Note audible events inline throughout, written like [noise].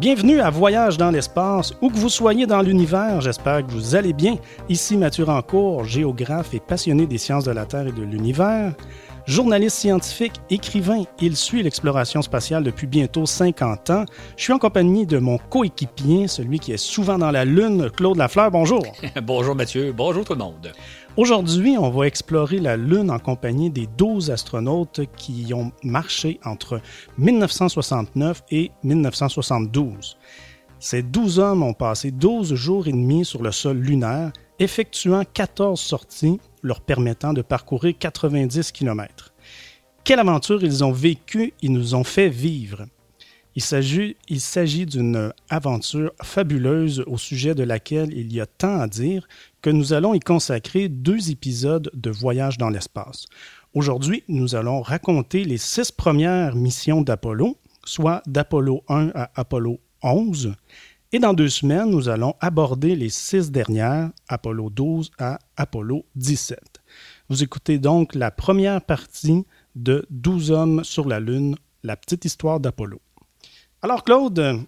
Bienvenue à Voyage dans l'espace, où que vous soyez dans l'univers, j'espère que vous allez bien. Ici Mathieu Rancourt, géographe et passionné des sciences de la Terre et de l'univers. Journaliste scientifique, écrivain, il suit l'exploration spatiale depuis bientôt 50 ans. Je suis en compagnie de mon coéquipier, celui qui est souvent dans la Lune, Claude Lafleur. Bonjour. [laughs] bonjour Mathieu, bonjour tout le monde. Aujourd'hui, on va explorer la Lune en compagnie des 12 astronautes qui y ont marché entre 1969 et 1972. Ces 12 hommes ont passé 12 jours et demi sur le sol lunaire, effectuant 14 sorties leur permettant de parcourir 90 km. Quelle aventure ils ont vécue, ils nous ont fait vivre. Il s'agit d'une aventure fabuleuse au sujet de laquelle il y a tant à dire que nous allons y consacrer deux épisodes de Voyage dans l'espace. Aujourd'hui, nous allons raconter les six premières missions d'Apollo, soit d'Apollo 1 à Apollo 11, et dans deux semaines, nous allons aborder les six dernières, Apollo 12 à Apollo 17. Vous écoutez donc la première partie de 12 hommes sur la Lune, la petite histoire d'Apollo. Alors, Claude,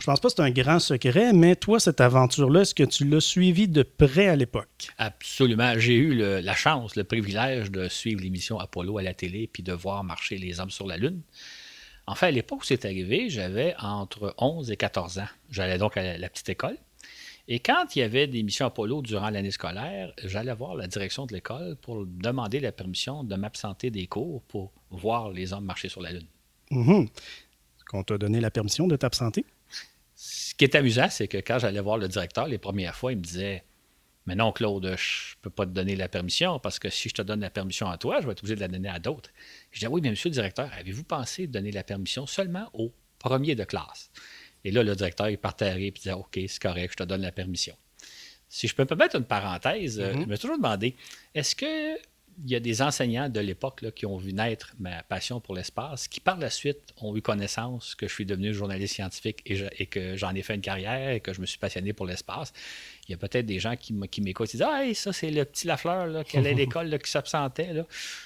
je pense pas que c'est un grand secret, mais toi, cette aventure-là, est-ce que tu l'as suivie de près à l'époque? Absolument. J'ai eu la chance, le privilège de suivre l'émission Apollo à la télé puis de voir marcher les hommes sur la Lune. En fait, à l'époque où c'est arrivé, j'avais entre 11 et 14 ans. J'allais donc à la petite école. Et quand il y avait des missions Apollo durant l'année scolaire, j'allais voir la direction de l'école pour demander la permission de m'absenter des cours pour voir les hommes marcher sur la Lune. Mm qu'on t'a donné la permission de t'absenter? Ce qui est amusant, c'est que quand j'allais voir le directeur les premières fois, il me disait Mais non, Claude, je ne peux pas te donner la permission parce que si je te donne la permission à toi, je vais être obligé de la donner à d'autres. Je dis Oui, mais monsieur le directeur, avez-vous pensé de donner la permission seulement aux premiers de classe Et là, le directeur, il partait à rire et disait OK, c'est correct, je te donne la permission. Si je peux me permettre une parenthèse, mm-hmm. je me suis toujours demandé est-ce que il y a des enseignants de l'époque qui ont vu naître ma passion pour l'espace, qui par la suite ont eu connaissance que je suis devenu journaliste scientifique et, que j'en ai fait une carrière et que je me suis passionné pour l'espace. Il y a peut-être des gens qui, m'écoutent et disent Ah, ça, c'est le petit Lafleur qui allait à [laughs] l'école, qui s'absentait.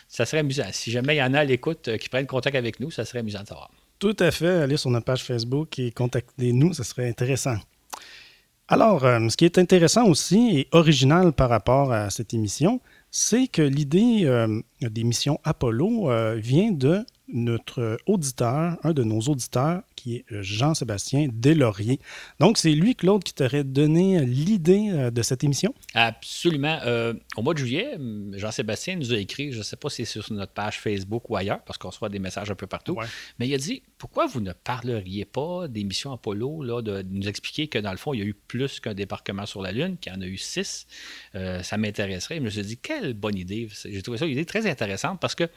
Ça serait amusant. Si jamais il y en a à l'écoute euh, qui prennent contact avec nous, ça serait amusant de savoir. Tout à fait. Allez sur notre page Facebook et contactez-nous, ça serait intéressant. Alors, euh, ce qui est intéressant aussi et original par rapport à cette émission, c'est que l'idée euh, des missions Apollo euh, vient de notre auditeur, un de nos auditeurs, qui est euh, Jean-Sébastien Deslauriers. Donc, c'est lui, Claude, qui t'aurait donné l'idée euh, de cette émission? Absolument. Euh, au mois de juillet, Jean-Sébastien nous a écrit, je ne sais pas si c'est sur notre page Facebook ou ailleurs, parce qu'on reçoit des messages un peu partout, mais il a dit pourquoi vous ne parleriez pas des missions Apollo, là, de, nous expliquer que dans le fond, il y a eu plus qu'un débarquement sur la Lune, qu'il y en a eu six? ça m'intéresserait. Je me suis dit, quelle bonne idée. J'ai trouvé ça une idée très intéressante parce que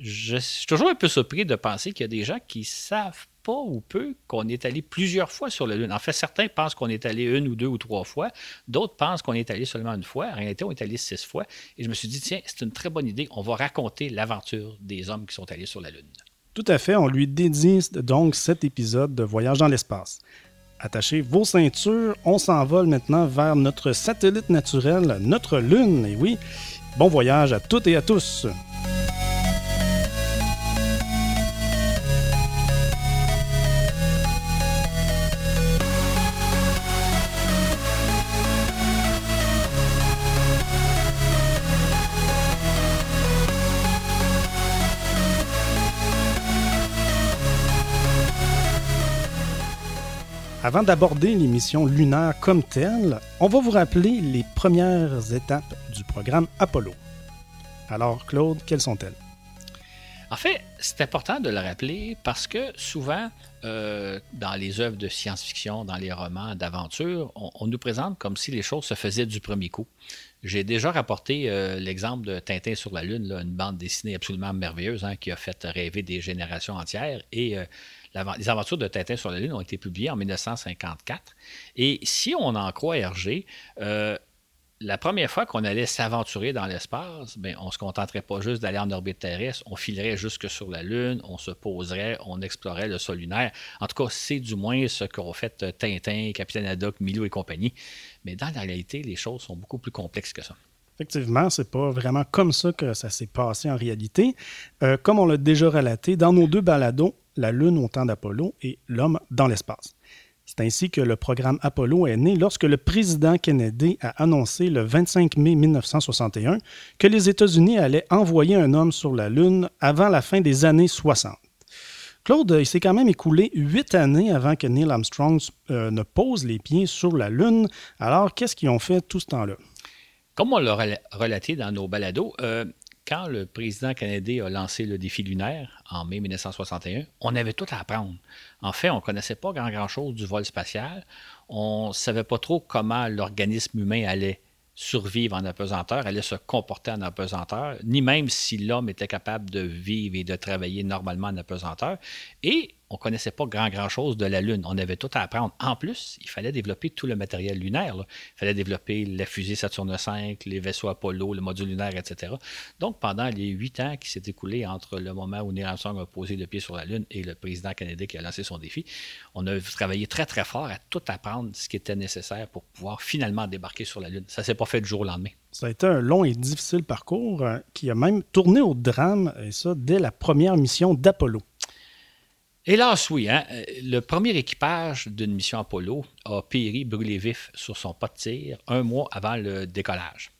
je suis toujours un peu surpris de penser qu'il y a des gens qui savent pas ou peu qu'on est allé plusieurs fois sur la Lune. En fait, certains pensent qu'on est allé une ou deux ou trois fois, d'autres pensent qu'on est allé seulement une fois. En réalité, on est allé six fois. Et je me suis dit, tiens, c'est une très bonne idée. On va raconter l'aventure des hommes qui sont allés sur la Lune. Tout à fait. On lui dédie donc cet épisode de Voyage dans l'espace. Attachez vos ceintures, on s'envole maintenant vers notre satellite naturel, notre Lune. Et oui, bon voyage à toutes et à tous. Avant d'aborder les missions lunaires comme telles, on va vous rappeler les premières étapes du programme Apollo. Alors, Claude, quelles sont-elles? En fait, c'est important de le rappeler parce que souvent, euh, dans les œuvres de science-fiction, dans les romans d'aventure, on, nous présente comme si les choses se faisaient du premier coup. J'ai déjà rapporté euh, l'exemple de Tintin sur la Lune, une bande dessinée absolument merveilleuse hein, qui a fait rêver des générations entières. Et euh, les aventures de Tintin sur la Lune ont été publiées en 1954. Et si on en croit Hergé, euh, la première fois qu'on allait s'aventurer dans l'espace, ben, on ne se contenterait pas juste d'aller en orbite terrestre, on filerait jusque sur la Lune, on se poserait, on explorerait le sol lunaire. En tout cas, c'est du moins ce qu'ont fait Tintin, Capitaine Haddock, Milou et compagnie. Mais dans la réalité, les choses sont beaucoup plus complexes que ça. Effectivement, c'est pas vraiment comme ça que ça s'est passé en réalité. Euh, comme on l'a déjà relaté, dans nos deux balados, la Lune au temps d'Apollo et l'homme dans l'espace. C'est ainsi que le programme Apollo est né lorsque le président Kennedy a annoncé le 25 mai 1961 que les États-Unis allaient envoyer un homme sur la Lune avant la fin des années 60. Claude, il s'est quand même écoulé huit années avant que Neil Armstrong euh, ne pose les pieds sur la Lune. Alors, qu'est-ce qu'ils ont fait tout ce temps-là? Comme on l'a relaté dans nos balados, euh, quand le président canadien a lancé le défi lunaire en mai 1961, on avait tout à apprendre. En fait, on ne connaissait pas grand-chose du vol spatial. On ne savait pas trop comment l'organisme humain allait survivre en apesanteur, allait se comporter en apesanteur, ni même si l'homme était capable de vivre et de travailler normalement en apesanteur. Et on ne connaissait pas grand, grand chose de la Lune. On avait tout à apprendre. En plus, il fallait développer tout le matériel lunaire. Il fallait développer la fusée Saturne V, les vaisseaux Apollo, le module lunaire, etc. Donc, pendant les huit ans qui s'est écoulé entre le moment où Neil Armstrong a posé le pied sur la Lune et le président canadien qui a lancé son défi, on a travaillé très, très fort à tout apprendre ce qui était nécessaire pour pouvoir finalement débarquer sur la Lune. Ça ne s'est pas fait du jour au lendemain. Ça a été un long et difficile parcours euh, qui a même tourné au drame, et ça dès la première mission d'Apollo. Hélas, oui. Hein? Euh, le premier équipage d'une mission Apollo a péri brûlé vif sur son pas de tir un mois avant le décollage.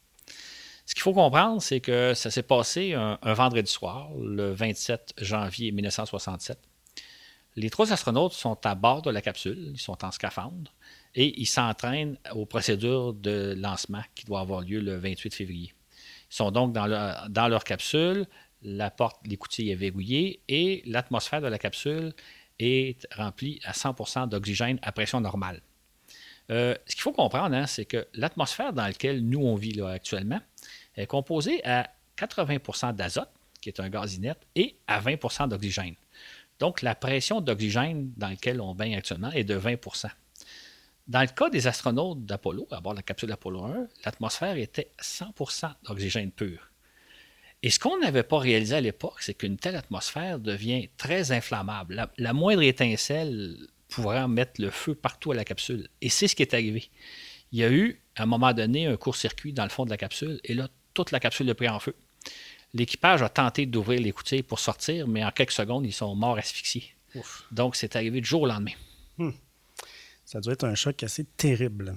Ce qu'il faut comprendre, c'est que ça s'est passé un, vendredi soir, le 27 janvier 1967. Les trois astronautes sont à bord de la capsule, ils sont en scaphandre et ils s'entraînent aux procédures de lancement qui doit avoir lieu le 28 février. Ils sont donc dans leur capsule, la porte, l'écoutille est verrouillée et l'atmosphère de la capsule est remplie à 100% d'oxygène à pression normale. Euh, ce qu'il faut comprendre, hein, c'est que l'atmosphère dans laquelle nous on vit là, actuellement est composée à 80% d'azote, qui est un gaz inerte, et à 20% d'oxygène. Donc, la pression d'oxygène dans laquelle on baigne actuellement est de 20% Dans le cas des astronautes d'Apollo, à bord de la capsule Apollo 1, l'atmosphère était 100% d'oxygène pur. Et ce qu'on n'avait pas réalisé à l'époque, c'est qu'une telle atmosphère devient très inflammable. La, moindre étincelle pourrait mettre le feu partout à la capsule. Et c'est ce qui est arrivé. Il y a eu, à un moment donné, un court-circuit dans le fond de la capsule, et là, toute la capsule a pris en feu. L'équipage a tenté d'ouvrir les coutilles pour sortir, mais en quelques secondes, ils sont morts asphyxiés. Donc, c'est arrivé du jour au lendemain. Hmm. Ça doit être un choc assez terrible.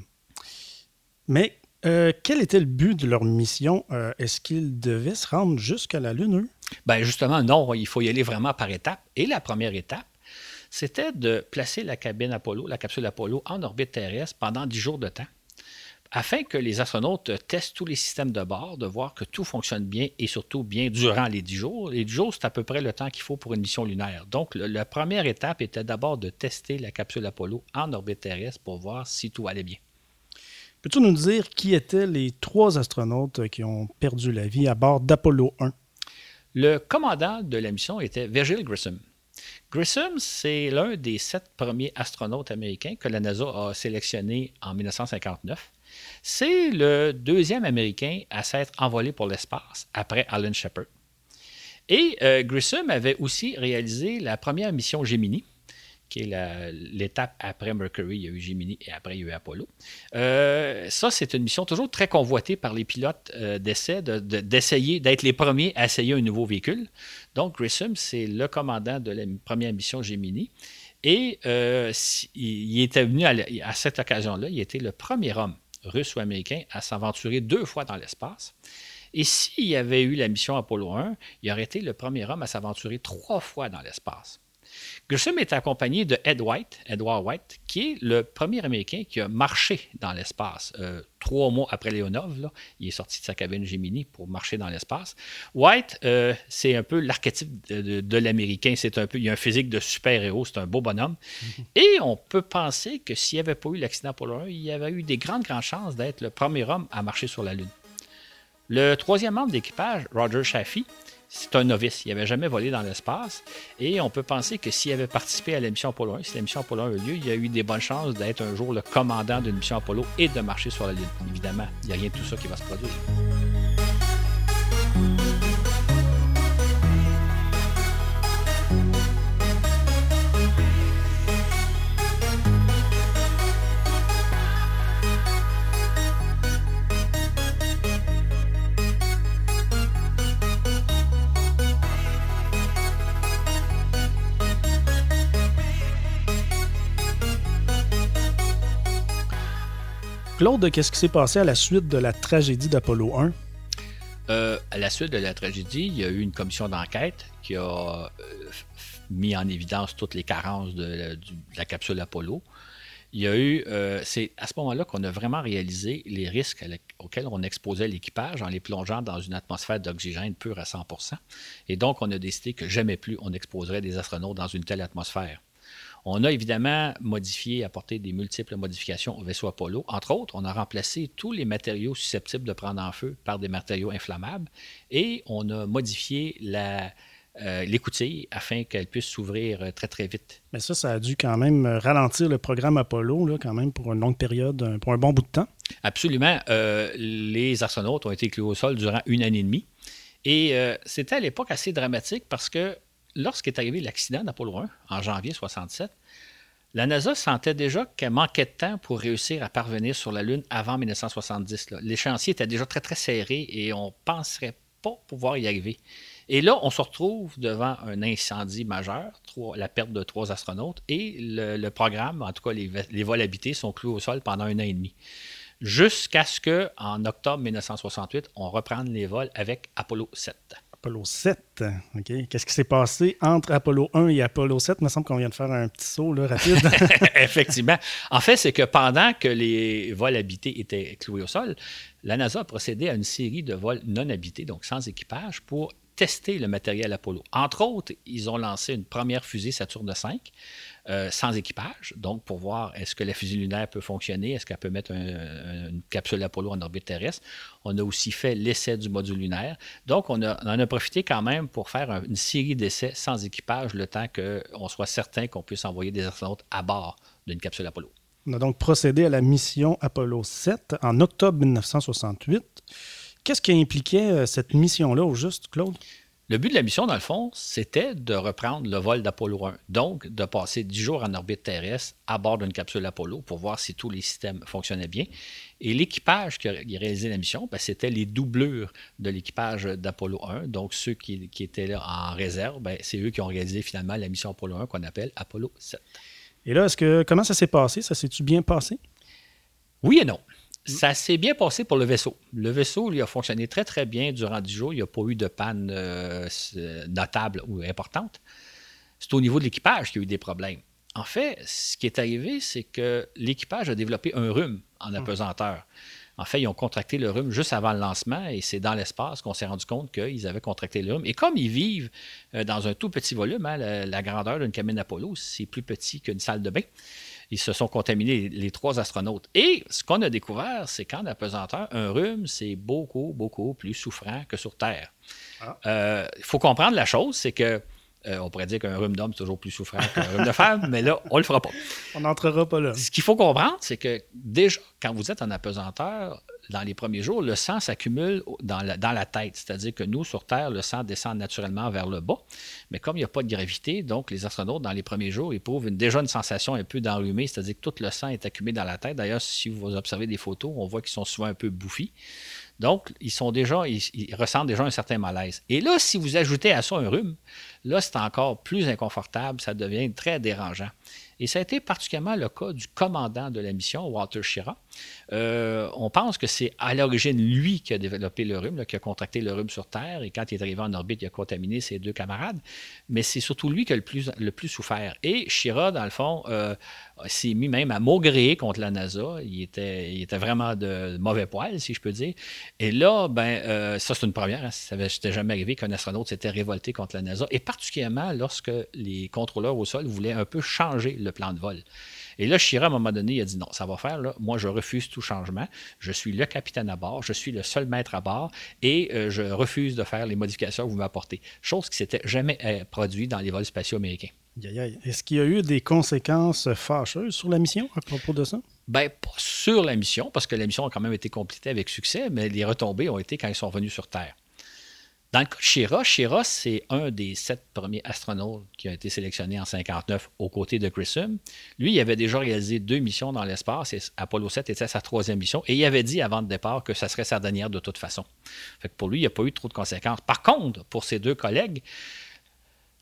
Mais euh, quel était le but de leur mission? Euh, est-ce qu'ils devaient se rendre jusqu'à la Lune, eux? Ben justement, non, il faut y aller vraiment par étapes. Et la première étape, c'était de placer la cabine Apollo, la capsule Apollo, en orbite terrestre pendant 10 jours de temps, afin que les astronautes testent tous les systèmes de bord, de voir que tout fonctionne bien et surtout bien durant les 10 jours. Les 10 jours, c'est à peu près le temps qu'il faut pour une mission lunaire. Donc, la première étape était d'abord de tester la capsule Apollo en orbite terrestre pour voir si tout allait bien. Peux-tu nous dire qui étaient les trois astronautes qui ont perdu la vie à bord d'Apollo 1? Le commandant de la mission était Virgil Grissom. Grissom, c'est l'un des sept premiers astronautes américains que la NASA a sélectionné en 1959. C'est le deuxième Américain à s'être envolé pour l'espace après Alan Shepard. Et euh, Grissom avait aussi réalisé la première mission Gemini, qui est l'étape après Mercury. Il y a eu Gemini et après il y a eu Apollo. Euh, ça, c'est une mission toujours très convoitée par les pilotes euh, d'essai, d'essayer d'être les premiers à essayer un nouveau véhicule. Donc, Grissom, c'est le commandant de la première mission Gemini. Et euh, il était venu à, à cette occasion-là, il était le premier homme russe ou américain à s'aventurer deux fois dans l'espace. Et s'il y avait eu la mission Apollo 1, il aurait été le premier homme à s'aventurer trois fois dans l'espace. Grissom est accompagné de Ed White, Edward White, qui est le premier Américain qui a marché dans l'espace. Euh, trois mois après Leonov, il est sorti de sa cabine Gemini pour marcher dans l'espace. White, euh, c'est un peu l'archétype de, l'Américain. C'est un peu, il a un physique de super-héros, c'est un beau bonhomme. [laughs] Et on peut penser que s'il n'y avait pas eu l'accident Apollo 1, il y avait eu des grandes, grandes chances d'être le premier homme à marcher sur la Lune. Le troisième membre d'équipage, Roger Chaffee, c'est un novice. Il n'avait jamais volé dans l'espace. Et on peut penser que s'il avait participé à la mission Apollo 1, si la mission Apollo 1 a eu lieu, il a eu des bonnes chances d'être un jour le commandant d'une mission Apollo et de marcher sur la Lune. Évidemment, il n'y a rien de tout ça qui va se produire. Claude, qu'est-ce qui s'est passé à la suite de la tragédie d'Apollo 1? Euh, à la suite de la tragédie, il y a eu une commission d'enquête qui a mis en évidence toutes les carences de la capsule Apollo il y a eu, euh, c'est à ce moment-là qu'on a vraiment réalisé les risques auxquels on exposait l'équipage en les plongeant dans une atmosphère d'oxygène pur à 100% Et donc, on a décidé que jamais plus on exposerait des astronautes dans une telle atmosphère. On a évidemment modifié, apporté des multiples modifications au vaisseau Apollo. Entre autres, on a remplacé tous les matériaux susceptibles de prendre en feu par des matériaux inflammables et on a modifié la, euh, l'écoutille afin qu'elle puisse s'ouvrir euh, très, très vite. Mais ça, ça a dû quand même euh, ralentir le programme Apollo, là, quand même, pour une longue période, pour un bon bout de temps. Absolument. les astronautes ont été cloués au sol durant une année et demie. Et c'était à l'époque assez dramatique parce que lorsqu'est arrivé l'accident d'Apollo 1, en janvier 67, la NASA sentait déjà qu'elle manquait de temps pour réussir à parvenir sur la Lune avant 1970. L'échéancier était déjà très, très serré et on ne penserait pas pouvoir y arriver. Et là, on se retrouve devant un incendie majeur, la perte de trois astronautes, et le, programme, en tout cas les, vols habités, sont cloués au sol pendant un an et demi. Jusqu'à ce qu'en octobre 1968, on reprenne les vols avec Apollo 7. Apollo 7, OK? Qu'est-ce qui s'est passé entre Apollo 1 et Apollo 7? Il me semble qu'on vient de faire un petit saut rapide. [laughs] Effectivement. En fait, c'est que pendant que les vols habités étaient cloués au sol, la NASA a procédé à une série de vols non habités, donc sans équipage, pour tester le matériel Apollo. Entre autres, ils ont lancé une première fusée Saturne V euh, sans équipage, donc pour voir est-ce que la fusée lunaire peut fonctionner, est-ce qu'elle peut mettre une capsule Apollo en orbite terrestre. On a aussi fait l'essai du module lunaire. Donc, on, a, en a profité quand même pour faire une série d'essais sans équipage le temps qu'on soit certain qu'on puisse envoyer des astronautes à bord d'une capsule Apollo. On a donc procédé à la mission Apollo 7 en octobre 1968. Qu'est-ce qui impliquait euh, cette mission-là au juste, Claude? Le but de la mission, dans le fond, c'était de reprendre le vol d'Apollo 1, donc de passer 10 jours en orbite terrestre à bord d'une capsule Apollo pour voir si tous les systèmes fonctionnaient bien. Et l'équipage qui a réalisé la mission, ben, c'était les doublures de l'équipage d'Apollo 1, donc ceux qui, étaient là en réserve, ben, c'est eux qui ont réalisé finalement la mission Apollo 1 qu'on appelle Apollo 7. Et là, est-ce que comment ça s'est passé? Ça s'est-tu bien passé? Oui et non. Mm. Ça s'est bien passé pour le vaisseau. Le vaisseau, lui, a fonctionné très, très bien durant 10 jours. Il n'y a pas eu de panne euh, notable ou importante. C'est au niveau de l'équipage qu'il y a eu des problèmes. En fait, ce qui est arrivé, c'est que l'équipage a développé un rhume en apesanteur. En fait, ils ont contracté le rhume juste avant le lancement et c'est dans l'espace qu'on s'est rendu compte qu'ils avaient contracté le rhume. Et comme ils vivent euh, dans un tout petit volume, hein, la, grandeur d'une cabine Apollo, c'est plus petit qu'une salle de bain, ils se sont contaminés, les trois astronautes. Et ce qu'on a découvert, c'est qu'en apesanteur, un rhume, c'est beaucoup, beaucoup plus souffrant que sur Terre. Ah. Euh, il faut comprendre la chose, c'est que euh, on pourrait dire qu'un rhume d'homme est toujours plus souffrant qu'un rhume de femme, mais là, on ne le fera pas. On n'entrera pas là. Ce qu'il faut comprendre, c'est que déjà, quand vous êtes en apesanteur, dans les premiers jours, le sang s'accumule dans la, tête. C'est-à-dire que nous, sur Terre, le sang descend naturellement vers le bas. Mais comme il n'y a pas de gravité, donc les astronautes, dans les premiers jours, éprouvent déjà une sensation un peu d'enrhumé, c'est-à-dire que tout le sang est accumulé dans la tête. D'ailleurs, si vous observez des photos, on voit qu'ils sont souvent un peu bouffis. Donc, ils sont déjà, ils, ressentent déjà un certain malaise. Et là, si vous ajoutez à ça un rhume, là, c'est encore plus inconfortable, ça devient très dérangeant. Et ça a été particulièrement le cas du commandant de la mission, Walter Schirra. Euh, on pense que c'est à l'origine lui qui a développé le rhume, qui a contracté le rhume sur Terre, et quand il est arrivé en orbite, il a contaminé ses deux camarades. Mais c'est surtout lui qui a le plus, souffert. Et Schirra, dans le fond, euh, s'est mis même à maugréer contre la NASA. Il était, il était vraiment de mauvais poil, si je peux dire. Et là, ben, euh, ça, c'est une première. Hein. Ça n'était jamais arrivé qu'un astronaute s'était révolté contre la NASA. Et particulièrement lorsque les contrôleurs au sol voulaient un peu changer le plan de vol. Et là, Chira, à un moment donné, il a dit non, ça va faire, là. moi je refuse tout changement. Je suis le capitaine à bord, je suis le seul maître à bord et euh, je refuse de faire les modifications que vous m'apportez. Chose qui s'était jamais euh, produite dans les vols spatiaux américains. Est-ce qu'il y a eu des conséquences fâcheuses sur la mission à propos de ça? Bien, pas sur la mission, parce que la mission a quand même été complétée avec succès, mais les retombées ont été quand ils sont venus sur Terre. Dans le cas de Shira, Shira, c'est un des sept premiers astronautes qui a été sélectionné en 59 aux côtés de Grissom. Lui, il avait déjà réalisé deux missions dans l'espace et Apollo 7 était sa troisième mission et il avait dit avant le départ que ça serait sa dernière de toute façon. Fait pour lui, il n'y a pas eu trop de conséquences. Par contre, pour ses deux collègues,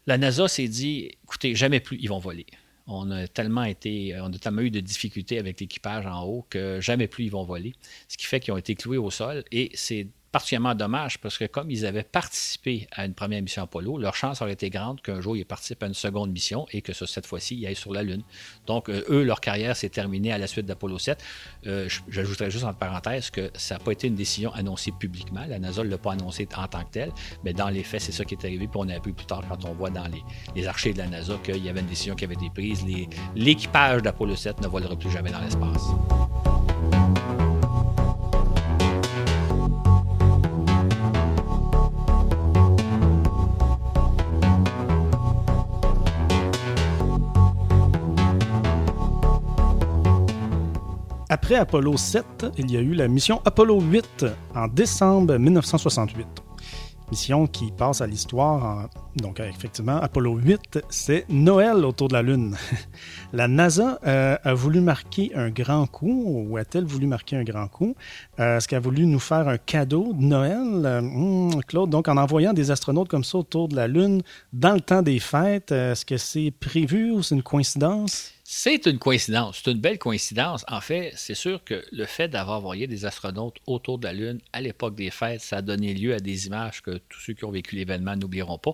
la NASA s'est dit écoutez, jamais plus ils vont voler. on a tellement été, on a tellement eu de difficultés avec l'équipage en haut que jamais plus ils vont voler. Ce qui fait qu'ils ont été cloués au sol et c'est particulièrement dommage parce que comme ils avaient participé à une première mission Apollo, leur chance aurait été grande qu'un jour ils participent à une seconde mission et que cette fois-ci, ils aillent sur la Lune. Donc, euh, eux, leur carrière s'est terminée à la suite d'Apollo 7. Euh, J'ajouterais juste en parenthèse que ça n'a pas été une décision annoncée publiquement. La NASA ne l'a pas annoncé en tant que telle, mais dans les faits, c'est ça qui est arrivé. Puis on a appris plus tard quand on voit dans les, les archives de la NASA qu'il y avait une décision qui avait été prise. L'équipage d'Apollo 7 ne volera plus jamais dans l'espace. Après Apollo 7, il y a eu la mission Apollo 8 en décembre 1968. Mission qui passe à l'histoire. Donc, effectivement, Apollo 8, c'est Noël autour de la Lune. [laughs] la NASA euh, a voulu marquer un grand coup, ou a-t-elle voulu marquer un grand coup? Euh, est-ce qu'elle a voulu nous faire un cadeau de Noël, euh, hmm, Claude? Donc, en envoyant des astronautes comme ça autour de la Lune dans le temps des fêtes, est-ce que c'est prévu ou c'est une coïncidence? C'est une coïncidence, c'est une belle coïncidence. En fait, c'est sûr que le fait d'avoir envoyé des astronautes autour de la Lune à l'époque des fêtes, ça a donné lieu à des images que tous ceux qui ont vécu l'événement n'oublieront pas.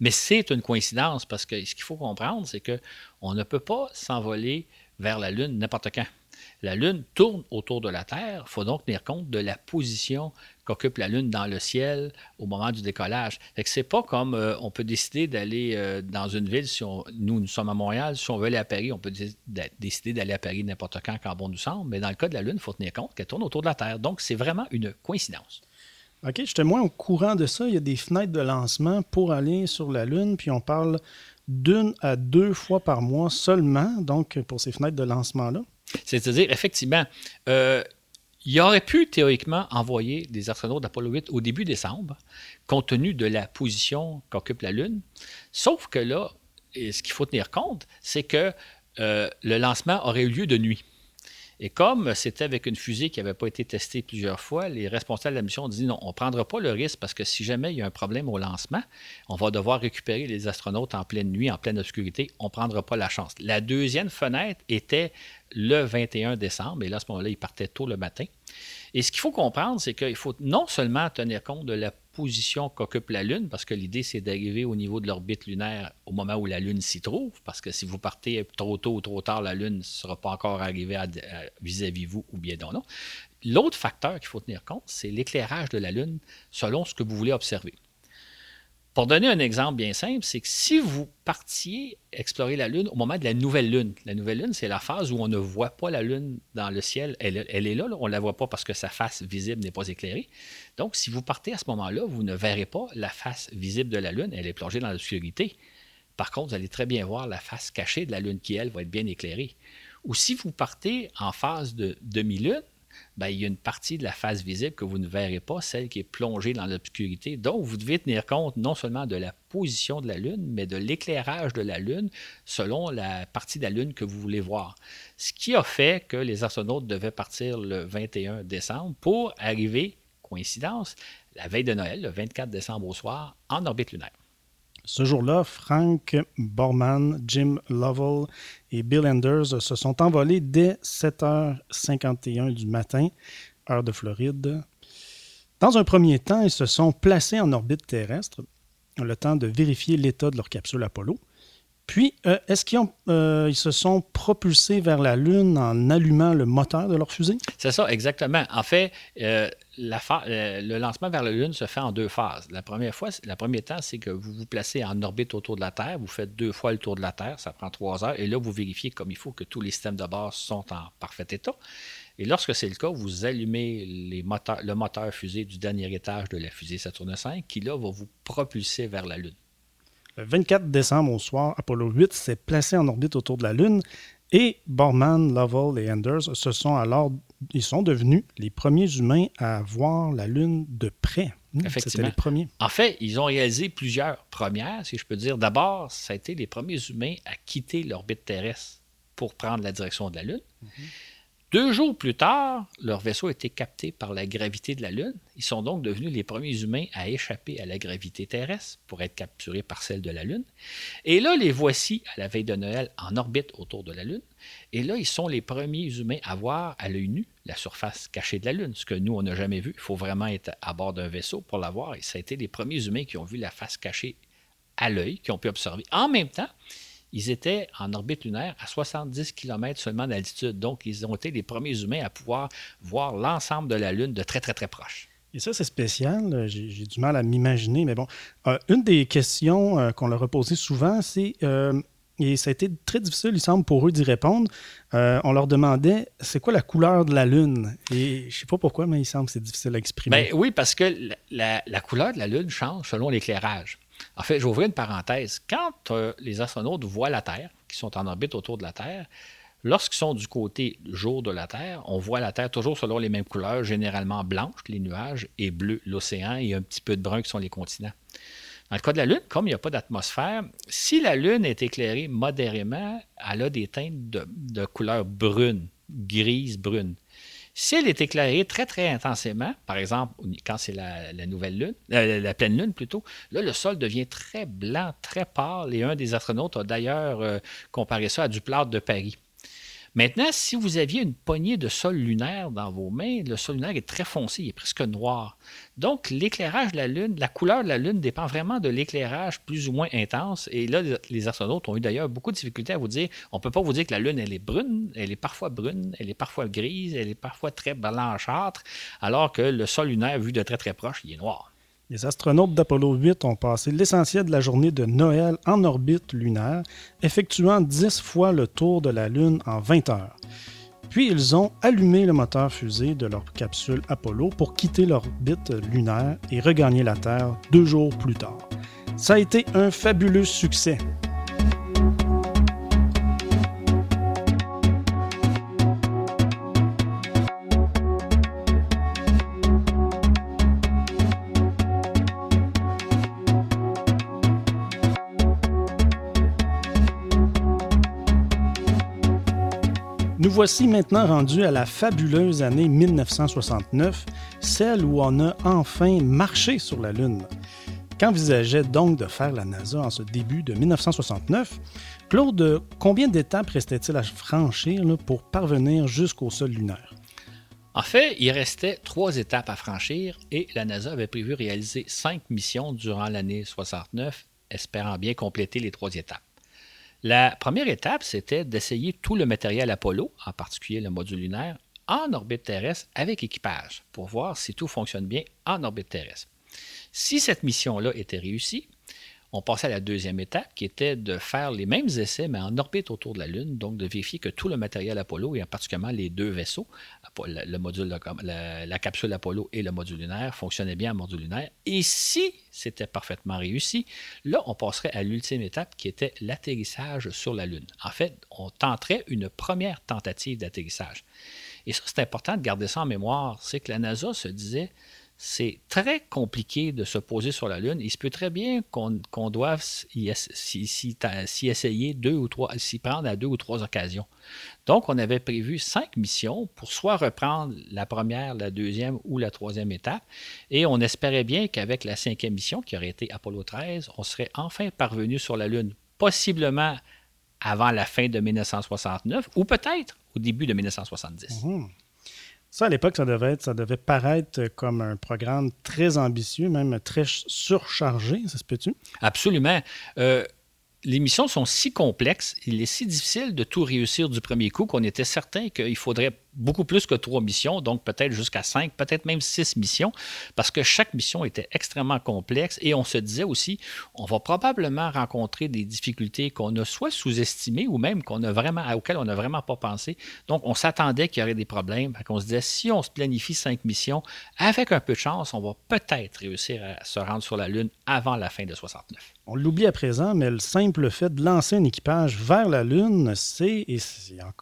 Mais c'est une coïncidence parce que ce qu'il faut comprendre, c'est qu'on ne peut pas s'envoler vers la Lune n'importe quand. La Lune tourne autour de la Terre. Il faut donc tenir compte de la position qu'occupe la Lune dans le ciel au moment du décollage. Ce c'est pas comme euh, on peut décider d'aller euh, dans une ville, si nous, nous sommes à Montréal, si on veut aller à Paris, on peut décider d'aller à Paris n'importe quand, quand bon nous semble, mais dans le cas de la Lune, il faut tenir compte qu'elle tourne autour de la Terre. Donc, c'est vraiment une coïncidence. OK, j'étais moins au courant de ça. Il y a des fenêtres de lancement pour aller sur la Lune, puis on parle d'une à deux fois par mois seulement, donc pour ces fenêtres de lancement-là. C'est-à-dire, effectivement, euh, il aurait pu théoriquement envoyer des astronautes d'Apollo 8 au début décembre, compte tenu de la position qu'occupe la Lune. Sauf que là, ce qu'il faut tenir compte, c'est que euh, le lancement aurait eu lieu de nuit. Et comme c'était avec une fusée qui n'avait pas été testée plusieurs fois, les responsables de la mission ont dit non, on ne prendra pas le risque parce que si jamais il y a un problème au lancement, on va devoir récupérer les astronautes en pleine nuit, en pleine obscurité, on ne prendra pas la chance. La deuxième fenêtre était le 21 décembre, et là, à ce moment-là, ils partaient tôt le matin. Et ce qu'il faut comprendre, c'est qu'il faut non seulement tenir compte de la position qu'occupe la Lune, parce que l'idée, c'est d'arriver au niveau de l'orbite lunaire au moment où la Lune s'y trouve, parce que si vous partez trop tôt ou trop tard, la Lune ne sera pas encore arrivée vis-à-vis vous, ou bien non. L'autre facteur qu'il faut tenir compte, c'est l'éclairage de la Lune selon ce que vous voulez observer. Pour donner un exemple bien simple, c'est que si vous partiez explorer la Lune au moment de la nouvelle Lune, la nouvelle Lune, c'est la phase où on ne voit pas la Lune dans le ciel. Elle, est là, on ne la voit pas parce que sa face visible n'est pas éclairée. Donc, si vous partez à ce moment-là, vous ne verrez pas la face visible de la Lune, elle est plongée dans l'obscurité. Par contre, vous allez très bien voir la face cachée de la Lune qui, elle, va être bien éclairée. Ou si vous partez en phase de demi-lune, ben, il y a une partie de la face visible que vous ne verrez pas, celle qui est plongée dans l'obscurité. Donc, vous devez tenir compte non seulement de la position de la Lune, mais de l'éclairage de la Lune selon la partie de la Lune que vous voulez voir. Ce qui a fait que les astronautes devaient partir le 21 décembre pour arriver, coïncidence, la veille de Noël, le 24 décembre au soir, en orbite lunaire. Ce jour-là, Frank Borman, Jim Lovell et Bill Anders se sont envolés dès 7h51 du matin, heure de Floride. Dans un premier temps, ils se sont placés en orbite terrestre, le temps de vérifier l'état de leur capsule Apollo. Puis, euh, est-ce qu'ils euh, se sont propulsés vers la Lune en allumant le moteur de leur fusée? C'est ça, exactement. En fait, euh, le lancement vers la Lune se fait en deux phases. La première fois, le premier temps, c'est que vous vous placez en orbite autour de la Terre. Vous faites deux fois le tour de la Terre. Ça prend trois heures. Et là, vous vérifiez comme il faut que tous les systèmes de base sont en parfait état. Et lorsque c'est le cas, vous allumez le moteur fusée du dernier étage de la fusée Saturne V qui, là, va vous propulser vers la Lune. Le 24 décembre au soir, Apollo 8 s'est placé en orbite autour de la Lune et Borman, Lovell et Anders se sont alors ils sont devenus les premiers humains à voir la Lune de près. Hmm, Effectivement. les premiers. En fait, ils ont réalisé plusieurs premières, si je peux dire. D'abord, ça a été les premiers humains à quitter l'orbite terrestre pour prendre la direction de la Lune. Mhm. Deux jours plus tard, leur vaisseau a été capté par la gravité de la Lune. Ils sont donc devenus les premiers humains à échapper à la gravité terrestre pour être capturés par celle de la Lune. Et là, les voici à la veille de Noël en orbite autour de la Lune. Et là, ils sont les premiers humains à voir à l'œil nu la surface cachée de la Lune, ce que nous, on n'a jamais vu. Il faut vraiment être à bord d'un vaisseau pour la voir. Et ça a été les premiers humains qui ont vu la face cachée à l'œil, qui ont pu observer. En même temps, ils étaient en orbite lunaire à 70 km seulement d'altitude. Donc, ils ont été les premiers humains à pouvoir voir l'ensemble de la Lune de très, très, très proche. Et ça, c'est spécial. J'ai du mal à m'imaginer. Mais bon, euh, une des questions euh, qu'on leur a posées souvent, c'est, euh, et ça a été très difficile, il semble, pour eux d'y répondre, on leur demandait, c'est quoi la couleur de la Lune? Et je ne sais pas pourquoi, mais il semble que c'est difficile à exprimer. Ben, oui, parce que la, la couleur de la Lune change selon l'éclairage. En fait, j'ouvre une parenthèse. Quand euh, les astronautes voient la Terre, qui sont en orbite autour de la Terre, lorsqu'ils sont du côté jour de la Terre, on voit la Terre toujours selon les mêmes couleurs, généralement blanche, les nuages, et bleu, l'océan, et un petit peu de brun qui sont les continents. Dans le cas de la Lune, comme il n'y a pas d'atmosphère, si la Lune est éclairée modérément, elle a des teintes de, de couleur brune, grise, brune. Si est éclairée très, très intensément, par exemple, quand c'est la, nouvelle lune, euh, la pleine lune plutôt, là, le sol devient très blanc, très pâle. Et un des astronautes a d'ailleurs euh, comparé ça à du plâtre de Paris. Maintenant, si vous aviez une poignée de sol lunaire dans vos mains, le sol lunaire est très foncé, il est presque noir. Donc, l'éclairage de la Lune, la couleur de la Lune dépend vraiment de l'éclairage plus ou moins intense. Et là, les astronautes ont eu d'ailleurs beaucoup de difficultés à vous dire, on ne peut pas vous dire que la Lune, elle est brune, elle est parfois brune, elle est parfois grise, elle est parfois très blanchâtre, alors que le sol lunaire, vu de très très proche, il est noir. Les astronautes d'Apollo 8 ont passé l'essentiel de la journée de Noël en orbite lunaire, effectuant 10 fois le tour de la Lune en 20 heures. Puis ils ont allumé le moteur fusée de leur capsule Apollo pour quitter l'orbite lunaire et regagner la Terre deux jours plus tard. Ça a été un fabuleux succès. Voici maintenant rendu à la fabuleuse année 1969, celle où on a enfin marché sur la Lune. Qu'envisageait donc de faire la NASA en ce début de 1969? Claude, combien d'étapes restait-il à franchir pour parvenir jusqu'au sol lunaire? En fait, il restait trois étapes à franchir et la NASA avait prévu réaliser cinq missions durant l'année 69, espérant bien compléter les trois étapes. La première étape, c'était d'essayer tout le matériel Apollo, en particulier le module lunaire, en orbite terrestre avec équipage, pour voir si tout fonctionne bien en orbite terrestre. Si cette mission-là était réussie, on passait à la deuxième étape qui était de faire les mêmes essais, mais en orbite autour de la Lune, donc de vérifier que tout le matériel Apollo, et particulièrement les deux vaisseaux, le module, la, capsule Apollo et le module lunaire, fonctionnaient bien en module lunaire. Et si c'était parfaitement réussi, là, on passerait à l'ultime étape qui était l'atterrissage sur la Lune. En fait, on tenterait une première tentative d'atterrissage. Et ça, c'est important de garder ça en mémoire, c'est que la NASA se disait, c'est très compliqué de se poser sur la Lune. Il se peut très bien qu'on doive s'y essayer deux ou trois, s'y prendre à deux ou trois occasions. Donc, on avait prévu cinq missions pour soit reprendre la première, la deuxième ou la troisième étape. Et on espérait bien qu'avec la cinquième mission, qui aurait été Apollo 13, on serait enfin parvenu sur la Lune, possiblement avant la fin de 1969 ou peut-être au début de 1970. Ça, à l'époque, ça devait, ça devait paraître comme un programme très ambitieux, même très surchargé, ça se peut-tu? Absolument. Euh, les missions sont si complexes, il est si difficile de tout réussir du premier coup qu'on était certain qu'il faudrait beaucoup plus que trois missions, donc peut-être jusqu'à cinq, peut-être même six missions, parce que chaque mission était extrêmement complexe et on se disait aussi, on va probablement rencontrer des difficultés qu'on a soit sous-estimées ou même qu'on a vraiment, auxquelles on n'a vraiment pas pensé. Donc, on s'attendait qu'il y aurait des problèmes. On se disait, si on se planifie cinq missions, avec un peu de chance, on va peut-être réussir à se rendre sur la Lune avant la fin de 69. On l'oublie à présent, mais le simple fait de lancer un équipage vers la Lune, c'est, et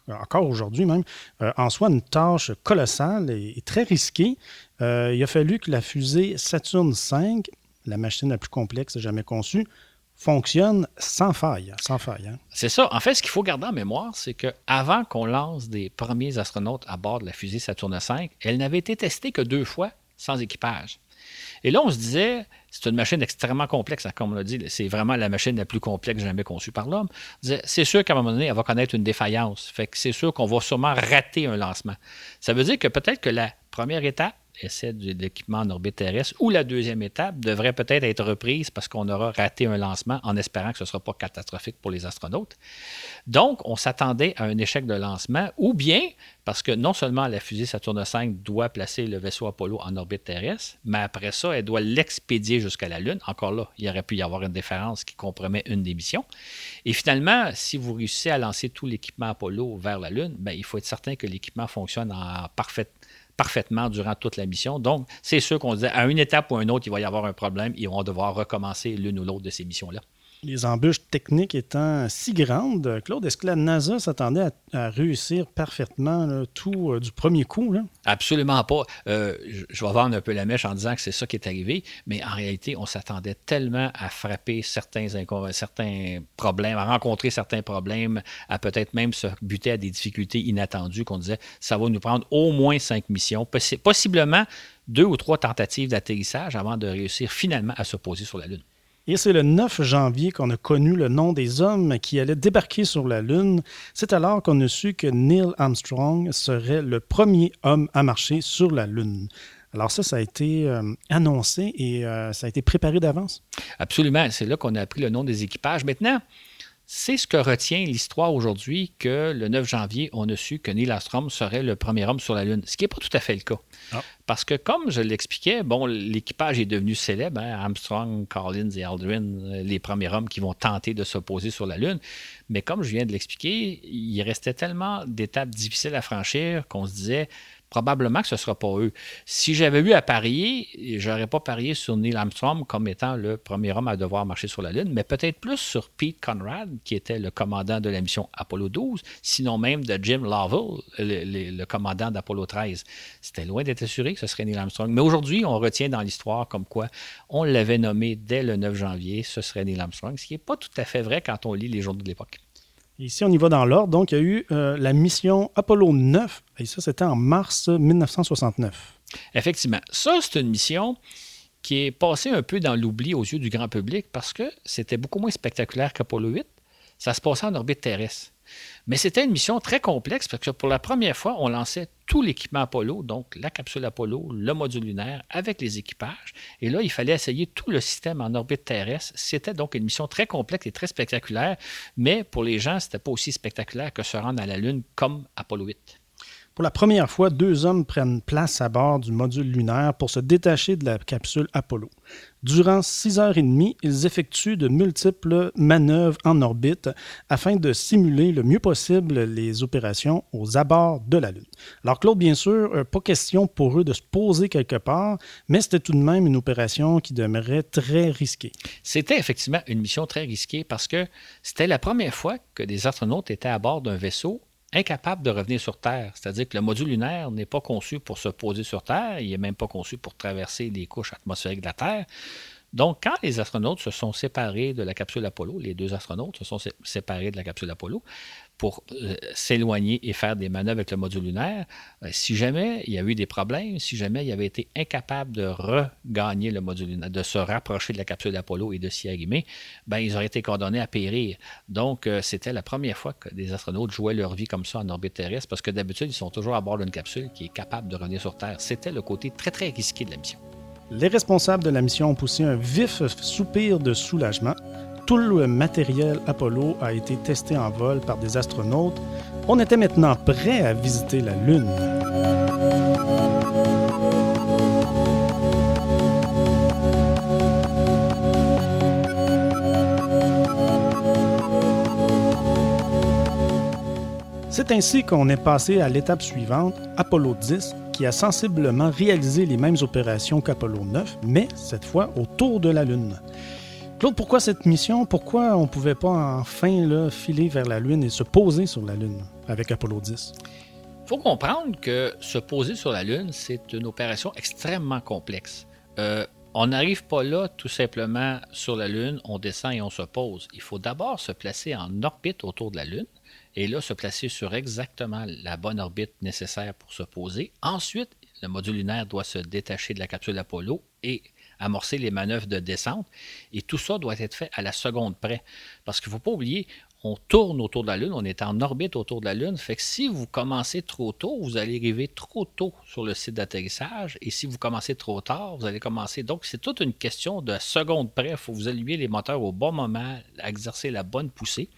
encore aujourd'hui même, euh, en soi, une tâche colossale et, très risquée. Euh, il a fallu que la fusée Saturne V, la machine la plus complexe jamais conçue, fonctionne sans faille. Sans faille hein. C'est ça. En fait, ce qu'il faut garder en mémoire, c'est qu'avant qu'on lance des premiers astronautes à bord de la fusée Saturne V, elle n'avait été testée que deux fois sans équipage. Et là, on se disait, c'est une machine extrêmement complexe, hein, comme on l'a dit, c'est vraiment la machine la plus complexe jamais conçue par l'homme. C'est sûr qu'à un moment donné, elle va connaître une défaillance. Fait que c'est sûr qu'on va sûrement rater un lancement. Ça veut dire que peut-être que la première étape, essai de l'équipement en orbite terrestre, ou la deuxième étape devrait peut-être être reprise parce qu'on aura raté un lancement en espérant que ce ne sera pas catastrophique pour les astronautes. Donc, on s'attendait à un échec de lancement, ou bien parce que non seulement la fusée Saturne V doit placer le vaisseau Apollo en orbite terrestre, mais après ça, elle doit l'expédier jusqu'à la Lune. Encore là, il aurait pu y avoir une différence qui compromet une des missions. Et finalement, si vous réussissez à lancer tout l'équipement Apollo vers la Lune, bien, il faut être certain que l'équipement fonctionne en parfaite parfaitement durant toute la mission. Donc, c'est sûr qu'on disait à une étape ou à une autre, il va y avoir un problème. Ils vont devoir recommencer l'une ou l'autre de ces missions-là les embûches techniques étant si grandes, Claude, est-ce que la NASA s'attendait à, réussir parfaitement tout euh, du premier coup? Absolument pas. Euh, je vais vendre un peu la mèche en disant que c'est ça qui est arrivé, mais en réalité, on s'attendait tellement à frapper certains, certains problèmes, à rencontrer certains problèmes, à peut-être même se buter à des difficultés inattendues qu'on disait ça va nous prendre au moins cinq missions, possiblement deux ou trois tentatives d'atterrissage avant de réussir finalement à se poser sur la Lune. Et c'est le 9 janvier qu'on a connu le nom des hommes qui allaient débarquer sur la Lune. C'est alors qu'on a su que Neil Armstrong serait le premier homme à marcher sur la Lune. Alors ça, ça a été euh, annoncé et euh, ça a été préparé d'avance. Absolument. C'est là qu'on a appris le nom des équipages. Maintenant, c'est ce que retient l'histoire aujourd'hui que le 9 janvier, on a su que Neil Armstrong serait le premier homme sur la Lune, ce qui n'est pas tout à fait le cas. Ah. Parce que, comme je l'expliquais, bon, l'équipage est devenu célèbre. Hein, Armstrong, Collins et Aldrin, euh, les premiers hommes qui vont tenter de s'opposer sur la Lune. Mais comme je viens de l'expliquer, il restait tellement d'étapes difficiles à franchir qu'on se disait probablement que ce ne sera pas eux. Si j'avais eu à parier, je n'aurais pas parié sur Neil Armstrong comme étant le premier homme à devoir marcher sur la Lune, mais peut-être plus sur Pete Conrad, qui était le commandant de la mission Apollo 12, sinon même de Jim Lovell, le, commandant d'Apollo 13. C'était loin d'être assuré que ce serait Neil Armstrong. Mais aujourd'hui, on retient dans l'histoire comme quoi on l'avait nommé dès le 9 janvier, ce serait Neil Armstrong, ce qui n'est pas tout à fait vrai quand on lit les journaux de l'époque. Ici, on y va dans l'ordre. Donc, il y a eu euh, la mission Apollo 9, et ça, c'était en mars 1969. Effectivement. Ça, c'est une mission qui est passée un peu dans l'oubli aux yeux du grand public parce que c'était beaucoup moins spectaculaire qu'Apollo 8. Ça se passait en orbite terrestre. Mais c'était une mission très complexe parce que pour la première fois, on lançait tout l'équipement Apollo, donc la capsule Apollo, le module lunaire, avec les équipages. Et là, il fallait essayer tout le système en orbite terrestre. C'était donc une mission très complexe et très spectaculaire, mais pour les gens, ce n'était pas aussi spectaculaire que se rendre à la Lune comme Apollo 8. Pour la première fois, deux hommes prennent place à bord du module lunaire pour se détacher de la capsule Apollo. Durant six heures et demie, ils effectuent de multiples manœuvres en orbite afin de simuler le mieux possible les opérations aux abords de la Lune. Alors Claude, bien sûr, euh, pas question pour eux de se poser quelque part, mais c'était tout de même une opération qui demeurait très risquée. C'était effectivement une mission très risquée parce que c'était la première fois que des astronautes étaient à bord d'un vaisseau incapable de revenir sur Terre. C'est-à-dire que le module lunaire n'est pas conçu pour se poser sur Terre, il n'est même pas conçu pour traverser les couches atmosphériques de la Terre. Donc, quand les astronautes se sont séparés de la capsule Apollo, les deux astronautes se sont séparés de la capsule Apollo, pour euh, s'éloigner et faire des manœuvres avec le module lunaire. Euh, si jamais il y a eu des problèmes, si jamais il avait été incapable de regagner le module lunaire, de se rapprocher de la capsule d'Apollo et de s'y arrimer, ben, ils auraient été condamnés à périr. Donc, euh, c'était la première fois que des astronautes jouaient leur vie comme ça en orbite terrestre, parce que d'habitude, ils sont toujours à bord d'une capsule qui est capable de revenir sur Terre. C'était le côté très, très risqué de la mission. Les responsables de la mission ont poussé un vif soupir de soulagement tout le matériel Apollo a été testé en vol par des astronautes. On était maintenant prêt à visiter la Lune. C'est ainsi qu'on est passé à l'étape suivante, Apollo 10, qui a sensiblement réalisé les mêmes opérations qu'Apollo 9, mais cette fois autour de la Lune. Claude, pourquoi cette mission? Pourquoi on ne pouvait pas enfin filer vers la Lune et se poser sur la Lune avec Apollo 10? Il faut comprendre que se poser sur la Lune, c'est une opération extrêmement complexe. Euh, on n'arrive pas là tout simplement sur la Lune, on descend et on se pose. Il faut d'abord se placer en orbite autour de la Lune et là se placer sur exactement la bonne orbite nécessaire pour se poser. Ensuite, le module lunaire doit se détacher de la capsule Apollo et amorcer les manœuvres de descente. Et tout ça doit être fait à la seconde près. Parce qu'il ne faut pas oublier, on tourne autour de la Lune, on est en orbite autour de la Lune. Fait que si vous commencez trop tôt, vous allez arriver trop tôt sur le site d'atterrissage. Et si vous commencez trop tard, vous allez commencer. Donc, c'est toute une question de seconde près. Il faut vous allumer les moteurs au bon moment, exercer la bonne poussée.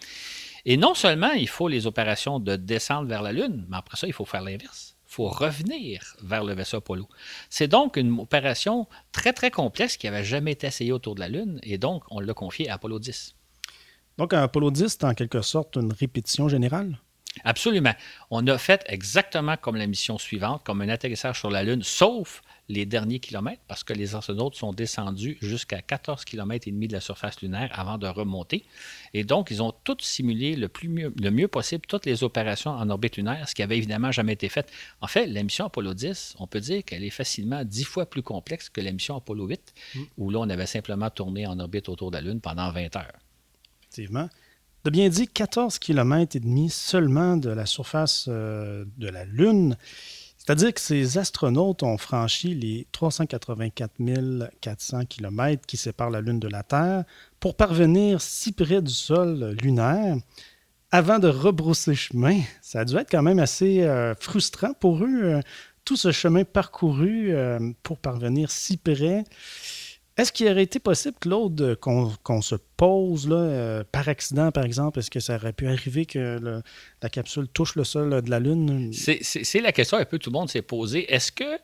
Et non seulement il faut les opérations de descendre vers la Lune, mais après ça, il faut faire l'inverse faut revenir vers le vaisseau Apollo. C'est donc une opération très, très complexe qui n'avait jamais été essayée autour de la Lune, et donc on l'a confié à Apollo 10. Donc, Apollo 10, c'est en quelque sorte une répétition générale? Absolument. On a fait exactement comme la mission suivante, comme un atterrissage sur la Lune, sauf les derniers kilomètres, parce que les astronautes sont descendus jusqu'à 14 km et demi de la surface lunaire avant de remonter. Et donc, ils ont tous simulé le, plus mieux, le mieux possible toutes les opérations en orbite lunaire, ce qui avait évidemment jamais été fait. En fait, la mission Apollo 10, on peut dire qu'elle est facilement dix fois plus complexe que la mission Apollo 8, mm. où là, on avait simplement tourné en orbite autour de la Lune pendant 20 heures. Effectivement. De bien dit 14 km et demi seulement de la surface euh, de la Lune. C'est-à-dire que ces astronautes ont franchi les 384 400 km qui séparent la Lune de la Terre pour parvenir si près du sol lunaire avant de rebrousser chemin. Ça a dû être quand même assez euh, frustrant pour eux, euh, tout ce chemin parcouru euh, pour parvenir si près. Est-ce qu'il aurait été possible, Claude, qu'on se pose euh, par accident, par exemple? Est-ce que ça aurait pu arriver que la capsule touche le sol de la Lune? C'est la question un peu tout le monde s'est posé. Est-ce que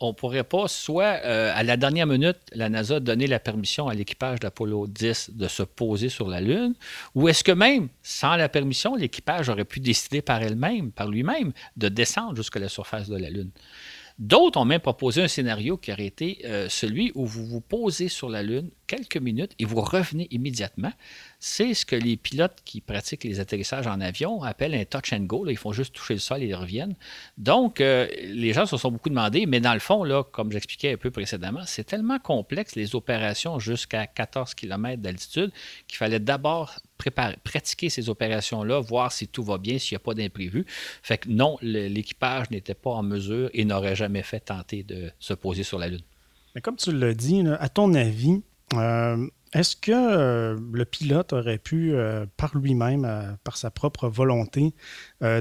on pourrait pas, soit euh, à la dernière minute, la NASA donner la permission à l'équipage d'Apollo 10 de se poser sur la Lune, ou est-ce que même, sans la permission, l'équipage aurait pu décider par elle-même, par lui-même, de descendre jusqu'à la surface de la Lune? D'autres ont même proposé un scénario qui aurait été euh, celui où vous vous posez sur la Lune quelques minutes et vous revenez immédiatement. C'est ce que les pilotes qui pratiquent les atterrissages en avion appellent un touch and go. ils font juste toucher le sol et ils reviennent. Donc, euh, les gens se sont beaucoup demandé, mais dans le fond, comme j'expliquais un peu précédemment, c'est tellement complexe les opérations jusqu'à 14 km d'altitude qu'il fallait d'abord pratiquer ces opérations-là, voir si tout va bien, s'il n'y a pas d'imprévu. Fait que non, l'équipage n'était pas en mesure et n'aurait jamais fait tenter de se poser sur la Lune. Mais comme tu l'as dit, à ton avis, euh, est-ce que euh, le pilote aurait pu, euh, par lui-même, euh, par sa propre volonté,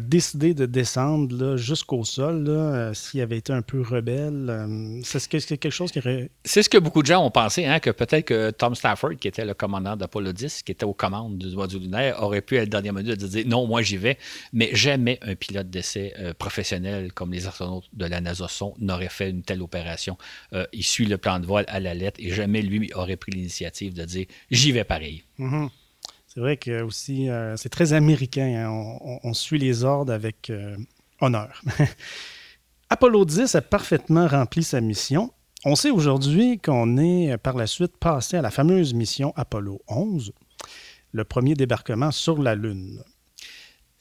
décider de descendre jusqu'au sol s'il avait été un peu rebelle? c'est -ce que quelque chose qui aurait... C'est ce que beaucoup de gens ont pensé, hein, que peut-être que Tom Stafford, qui était le commandant d'Apollo 10, qui était aux commandes du du lunaire, aurait pu, à la dernière minute, dire non, moi j'y vais. Mais jamais un pilote d'essai professionnel comme les astronautes de la NASA sont n'aurait fait une telle opération. il suit le plan de vol à la lettre et jamais lui aurait pris l'initiative de dire j'y vais pareil. Mhm. C'est vrai que aussi, euh, c'est très américain. Hein. On, suit les ordres avec euh, honneur. [laughs] Apollo 10 a parfaitement rempli sa mission. On sait aujourd'hui qu'on est euh, par la suite passé à la fameuse mission Apollo 11, le premier débarquement sur la Lune.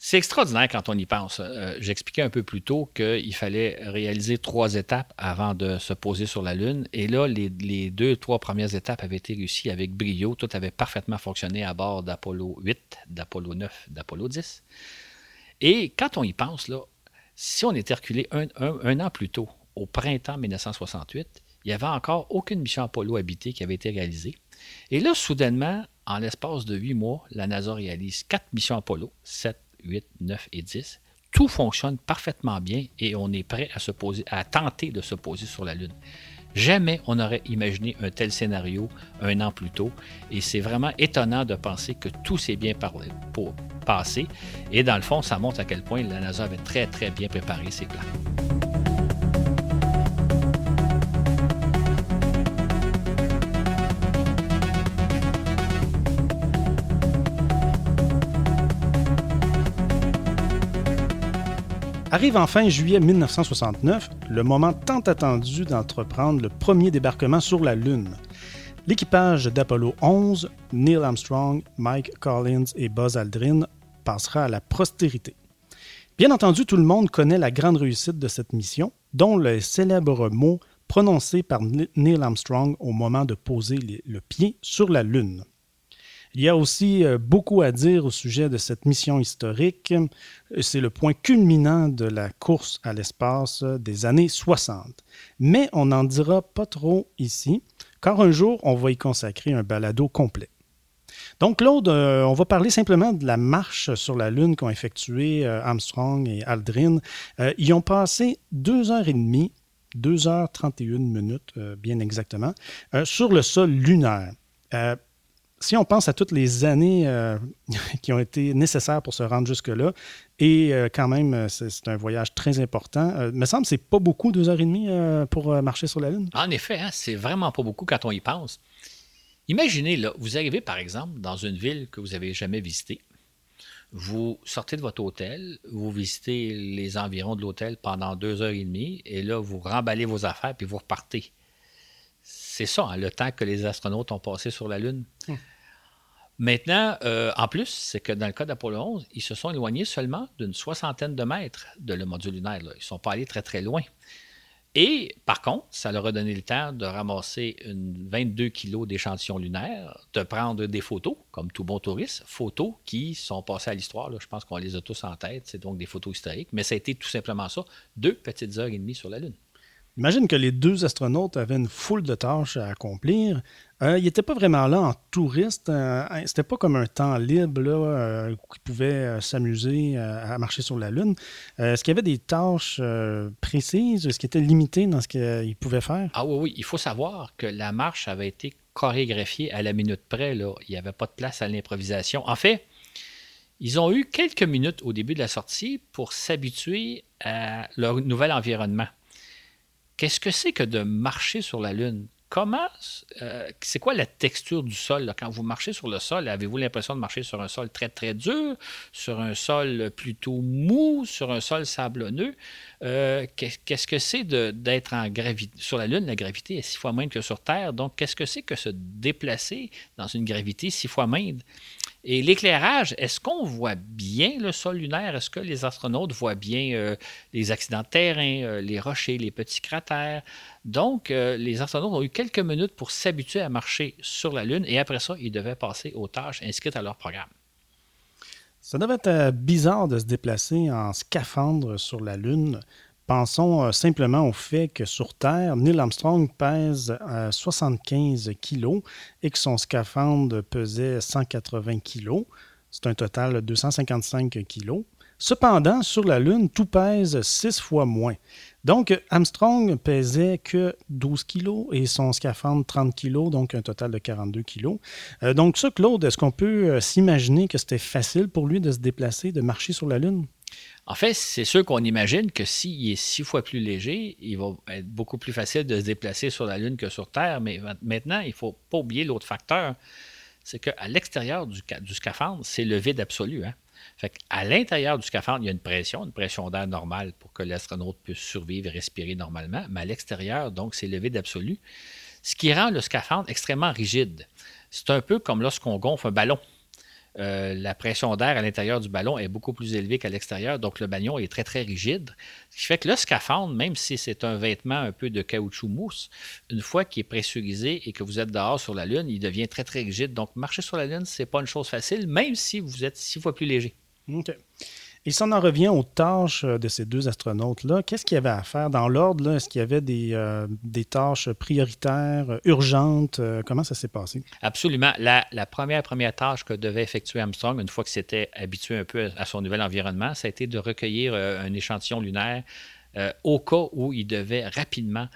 C'est extraordinaire quand on y pense. Euh, j'expliquais un peu plus tôt qu'il fallait réaliser trois étapes avant de se poser sur la Lune. Et là, les, deux, trois premières étapes avaient été réussies avec brio. Tout avait parfaitement fonctionné à bord d'Apollo 8, d'Apollo 9, d'Apollo 10. Et quand on y pense, si on était reculé un, un an plus tôt, au printemps 1968, il n'y avait encore aucune mission Apollo habitée qui avait été réalisée. Et là, soudainement, en l'espace de huit mois, la NASA réalise quatre missions Apollo, sept 8, 9 et 10. Tout fonctionne parfaitement bien et on est prêt à, tenter de se poser sur la Lune. Jamais on n'aurait imaginé un tel scénario un an plus tôt et c'est vraiment étonnant de penser que tout s'est bien passé et dans le fond, ça montre à quel point la NASA avait très très bien préparé ses plans. Arrive en fin juillet 1969 le moment tant attendu d'entreprendre le premier débarquement sur la Lune. L'équipage d'Apollo 11, Neil Armstrong, Mike Collins et Buzz Aldrin, passera à la postérité. Bien entendu, tout le monde connaît la grande réussite de cette mission, dont le célèbre mot prononcée par Neil Armstrong au moment de poser le pied sur la Lune. Il y a aussi euh, beaucoup à dire au sujet de cette mission historique. C'est le point culminant de la course à l'espace des années 60. Mais on n'en dira pas trop ici, car un jour, on va y consacrer un balado complet. Donc, Claude, euh, on va parler simplement de la marche sur la Lune qu'ont effectué euh, Armstrong et Aldrin. ils ont passé deux heures et demie, deux heures trente et une minutes, bien exactement, sur le sol lunaire si on pense à toutes les années euh, [laughs] qui ont été nécessaires pour se rendre jusque-là, et euh, quand même, euh, c'est un voyage très important. il me semble que c'est pas beaucoup, deux heures et demie pour marcher sur la Lune? En effet, hein, c'est vraiment pas beaucoup quand on y pense. Imaginez, là, vous arrivez par exemple dans une ville que vous n'avez jamais visitée. Vous sortez de votre hôtel, vous visitez les environs de l'hôtel pendant deux heures et demie, et là, vous remballez vos affaires puis vous repartez. C'est ça, hein, le temps que les astronautes ont passé sur la Lune. Hum. Maintenant, euh, en plus, c'est que dans le cas d'Apollo 11, ils se sont éloignés seulement d'une soixantaine de mètres de le module lunaire. Ils ne sont pas allés très, très loin. Et par contre, ça leur a donné le temps de ramasser une 22 kilos d'échantillons lunaires, de prendre des photos, comme tout bon touriste, photos qui sont passées à l'histoire. Je pense qu'on les a tous en tête. C'est donc des photos historiques. Mais ça a été tout simplement ça, deux petites heures et demie sur la Lune. Imagine que les deux astronautes avaient une foule de tâches à accomplir. Euh, ils n'étaient pas vraiment là en touriste. Euh, c'était pas comme un temps libre là, euh, qu'ils pouvaient s'amuser à marcher sur la Lune. Est-ce qu'il y avait des tâches précises? Est-ce qu'ils étaient limités dans ce qu'ils pouvaient faire? Ah oui, oui. Il faut savoir que la marche avait été chorégraphiée à la minute près. Là. Il n'y avait pas de place à l'improvisation. En fait, ils ont eu quelques minutes au début de la sortie pour s'habituer à leur nouvel environnement. Qu'est-ce que c'est que de marcher sur la Lune? Comment, euh, c'est quoi la texture du sol? Quand vous marchez sur le sol, avez-vous l'impression de marcher sur un sol très, très dur, sur un sol plutôt mou, sur un sol sablonneux? Euh, qu'est-ce que c'est d'être en gravité? Sur la Lune, la gravité est six fois moindre que sur Terre? Donc, qu'est-ce que c'est que se déplacer dans une gravité six fois moindre? Et l'éclairage, est-ce qu'on voit bien le sol lunaire? Est-ce que les astronautes voient bien euh, les accidents de terrain, euh, les rochers, les petits cratères? Donc, euh, les astronautes ont eu quelques minutes pour s'habituer à marcher sur la Lune et après ça, ils devaient passer aux tâches inscrites à leur programme. Ça devait être bizarre de se déplacer en scaphandre sur la Lune. Pensons euh, simplement au fait que sur Terre, Neil Armstrong pèse 75 euh, kg et que son scaphandre pesait 180 kg. C'est un total de 255 kg. Cependant, sur la Lune, tout pèse 6 fois moins. Donc, Armstrong pesait que 12 kg et son scaphandre 30 kg, donc un total de 42 kg. Euh, donc, ça, Claude, est-ce qu'on peut s'imaginer que c'était facile pour lui de se déplacer, de marcher sur la Lune? En fait, c'est sûr qu'on imagine que s'il est six fois plus léger, il va être beaucoup plus facile de se déplacer sur la Lune que sur Terre. Mais maintenant, il ne faut pas oublier l'autre facteur, c'est qu'à l'extérieur du, scaphandre, c'est le vide absolu. Hein. À l'intérieur du scaphandre, il y a une pression, une pression d'air normale pour que l'astronaute puisse survivre et respirer normalement. Mais à l'extérieur, donc, c'est le vide absolu. Ce qui rend le scaphandre extrêmement rigide. C'est un peu comme lorsqu'on gonfle un ballon. Euh, la pression d'air à l'intérieur du ballon est beaucoup plus élevée qu'à l'extérieur, donc le ballon est très très rigide. Ce qui fait que le scaphandre, même si c'est un vêtement un peu de caoutchouc mousse, une fois qu'il est pressurisé et que vous êtes dehors sur la Lune, il devient très très rigide. Donc marcher sur la Lune, c'est pas une chose facile, même si vous êtes six fois plus léger. OK. Et si on en revient aux tâches euh, de ces deux astronautes-là, qu'est-ce qu'il y avait à faire? Dans l'ordre? Est-ce qu'il y avait des, euh, tâches prioritaires, euh, urgentes? comment ça s'est passé? Absolument. La, première, première tâche que devait effectuer Armstrong, une fois qu'il s'était habitué un peu à son nouvel environnement, ça a été de recueillir un échantillon lunaire au cas où il devait rapidement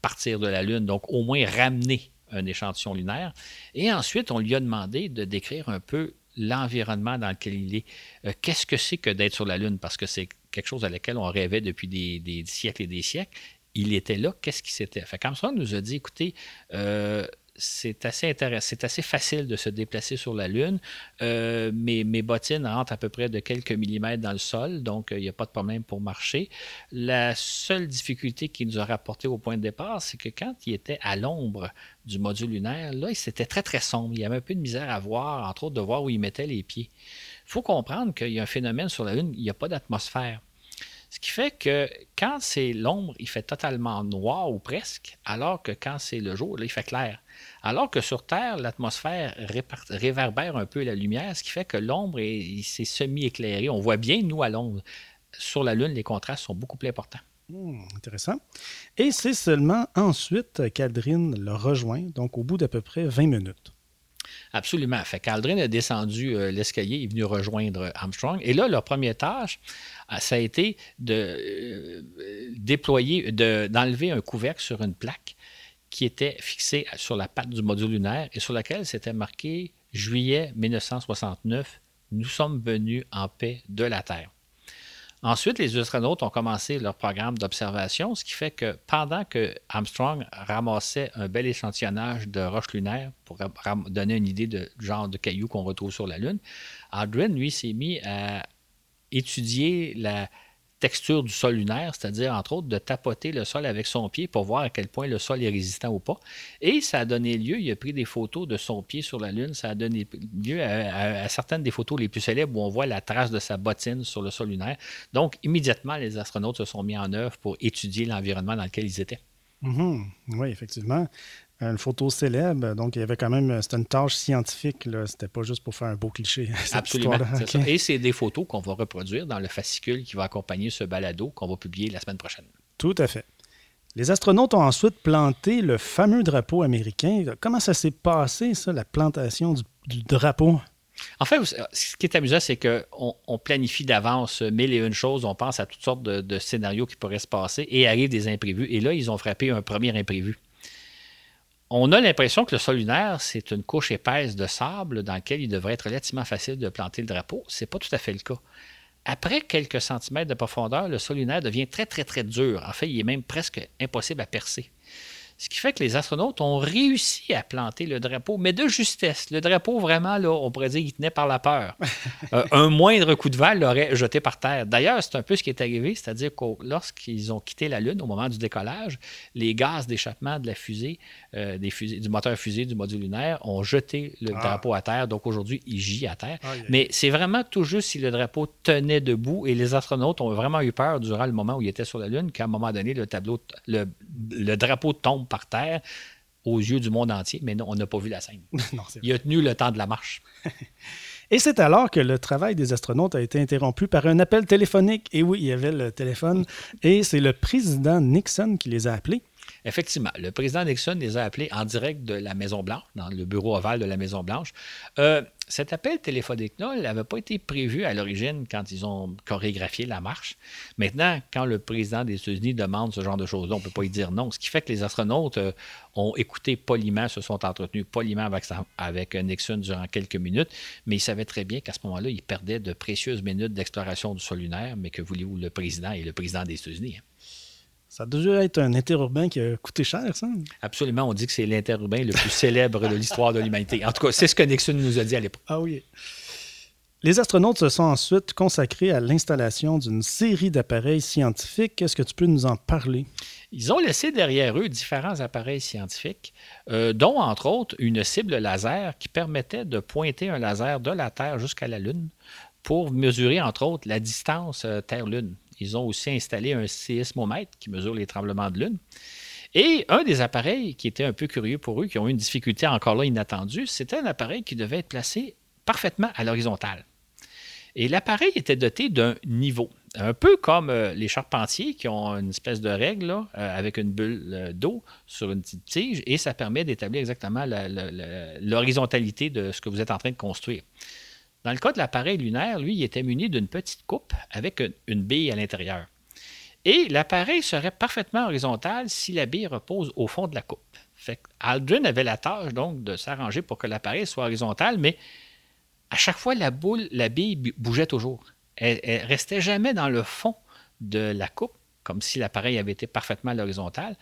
partir de la Lune, donc au moins ramener un échantillon lunaire. Et ensuite, on lui a demandé de décrire un peu l'environnement dans lequel il est. Euh, qu'est-ce que c'est que d'être sur la Lune? Parce que c'est quelque chose à laquelle on rêvait depuis des, siècles et des siècles. Il était là, qu'est-ce qui s'était fait? Comme ça, on nous a dit, écoutez, euh, c'est assez intéressant, c'est assez facile de se déplacer sur la Lune. Euh, mes, bottines rentrent à peu près de quelques millimètres dans le sol, donc il n'y a pas de problème pour marcher. La seule difficulté qu'il nous a rapporté au point de départ, c'est que quand il était à l'ombre du module lunaire, là, c'était très très sombre. Il y avait un peu de misère à voir, entre autres de voir où il mettait les pieds. Il faut comprendre qu'il y a un phénomène sur la Lune, il n'y a pas d'atmosphère. Ce qui fait que quand c'est l'ombre, il fait totalement noir ou presque, alors que quand c'est le jour, là, il fait clair. Alors que sur Terre, l'atmosphère réverbère un peu la lumière, ce qui fait que l'ombre s'est semi-éclairée. On voit bien, nous, à l'ombre. Sur la Lune, les contrastes sont beaucoup plus importants. Hmm, intéressant. Et c'est seulement ensuite qu'Aldrin le rejoint, donc au bout d'à peu près 20 minutes. Absolument. Fait qu'Aldrin a descendu euh, l'escalier, il est venu rejoindre Armstrong. Et là, leur première tâche, euh, ça a été de euh, déployer, d'enlever un couvercle sur une plaque qui était fixée sur la patte du module lunaire et sur laquelle c'était marqué juillet 1969, nous sommes venus en paix de la Terre. Ensuite, les astronautes ont commencé leur programme d'observation, ce qui fait que pendant que Armstrong ramassait un bel échantillonnage de roches lunaires pour donner une idée du genre de cailloux qu'on retrouve sur la Lune, Aldrin, lui, s'est mis à étudier la, texture du sol lunaire, c'est-à-dire entre autres de tapoter le sol avec son pied pour voir à quel point le sol est résistant ou pas. Et ça a donné lieu, il a pris des photos de son pied sur la Lune, ça a donné lieu à, certaines des photos les plus célèbres où on voit la trace de sa bottine sur le sol lunaire. Donc immédiatement, les astronautes se sont mis en œuvre pour étudier l'environnement dans lequel ils étaient. Mm-hmm. Oui, effectivement une photo célèbre. Donc, il y avait quand même. C'était une tâche scientifique. C'était pas juste pour faire un beau cliché. [laughs] Absolument. Et c'est des photos qu'on va reproduire dans le fascicule qui va accompagner ce balado qu'on va publier la semaine prochaine. Tout à fait. Les astronautes ont ensuite planté le fameux drapeau américain. Comment ça s'est passé, ça, la plantation du, drapeau? En fait, ce qui est amusant, c'est qu'on on planifie d'avance mille et une choses, on pense à toutes sortes de, de, scénarios qui pourraient se passer et arrivent des imprévus. Et là, ils ont frappé un premier imprévu on a l'impression que le sol lunaire, c'est une couche épaisse de sable dans laquelle il devrait être relativement facile de planter le drapeau. Ce n'est pas tout à fait le cas. Après quelques centimètres de profondeur, le sol lunaire devient très, très, très dur. En fait, il est même presque impossible à percer. Ce qui fait que les astronautes ont réussi à planter le drapeau, mais de justesse. Le drapeau, vraiment, là, on pourrait dire qu'il tenait par la peur. [laughs] Euh, un moindre coup de val l'aurait jeté par terre. D'ailleurs, c'est un peu ce qui est arrivé, c'est-à-dire que lorsqu'ils ont quitté la Lune au moment du décollage, les gaz d'échappement de la fusée, euh, des fusées, du moteur fusée du module lunaire, ont jeté le ah. drapeau à terre. Donc aujourd'hui, il gît à terre. Mais c'est vraiment tout juste si le drapeau tenait debout et les astronautes ont vraiment eu peur durant le moment où ils étaient sur la Lune qu'à un moment donné, le tableau, le, le drapeau tombe par terre aux yeux du monde entier, mais non, on n'a pas vu la scène. [laughs] il a tenu le temps de la marche. [laughs] Et c'est alors que le travail des astronautes a été interrompu par un appel téléphonique. Et oui, il y avait le téléphone. Et c'est le président Nixon qui les a appelés. Effectivement, le président Nixon les a appelés en direct de la Maison-Blanche, dans le bureau ovale de la Maison-Blanche. Euh, cet appel téléphonique-là n'avait pas été prévu à l'origine quand ils ont chorégraphié la marche. Maintenant, quand le président des États-Unis demande ce genre de choses-là, on ne peut pas y dire non. Ce qui fait que les astronautes euh, ont écouté poliment, se sont entretenus poliment avec, Nixon durant quelques minutes, mais ils savaient très bien qu'à ce moment-là, ils perdaient de précieuses minutes d'exploration du sol lunaire, mais que voulez-vous, le président est le président des États-Unis. Hein. Ça a dû être un interurbain qui a coûté cher, ça? Absolument. On dit que c'est l'interurbain le plus célèbre de l'histoire de l'humanité. En tout cas, c'est ce que Nixon nous a dit à l'époque. Ah oui. Les astronautes se sont ensuite consacrés à l'installation d'une série d'appareils scientifiques. Est-ce que tu peux nous en parler? Ils ont laissé derrière eux différents appareils scientifiques, euh, dont entre autres une cible laser qui permettait de pointer un laser de la Terre jusqu'à la Lune pour mesurer entre autres la distance euh, Terre-Lune. Ils ont aussi installé un séismomètre qui mesure les tremblements de lune. Et un des appareils qui était un peu curieux pour eux, qui ont eu une difficulté encore là inattendue, c'était un appareil qui devait être placé parfaitement à l'horizontale. Et l'appareil était doté d'un niveau, un peu comme euh, les charpentiers qui ont une espèce de règle euh, avec une bulle euh, d'eau sur une petite tige, et ça permet d'établir exactement l'horizontalité de ce que vous êtes en train de construire. Dans le cas de l'appareil lunaire, lui, il était muni d'une petite coupe avec une bille à l'intérieur. Et l'appareil serait parfaitement horizontal si la bille repose au fond de la coupe. Fait Aldrin avait la tâche donc de s'arranger pour que l'appareil soit horizontal, mais à chaque fois, la boule, la bille bougeait toujours. Elle, elle restait jamais dans le fond de la coupe, comme si l'appareil avait été parfaitement à l'horizontale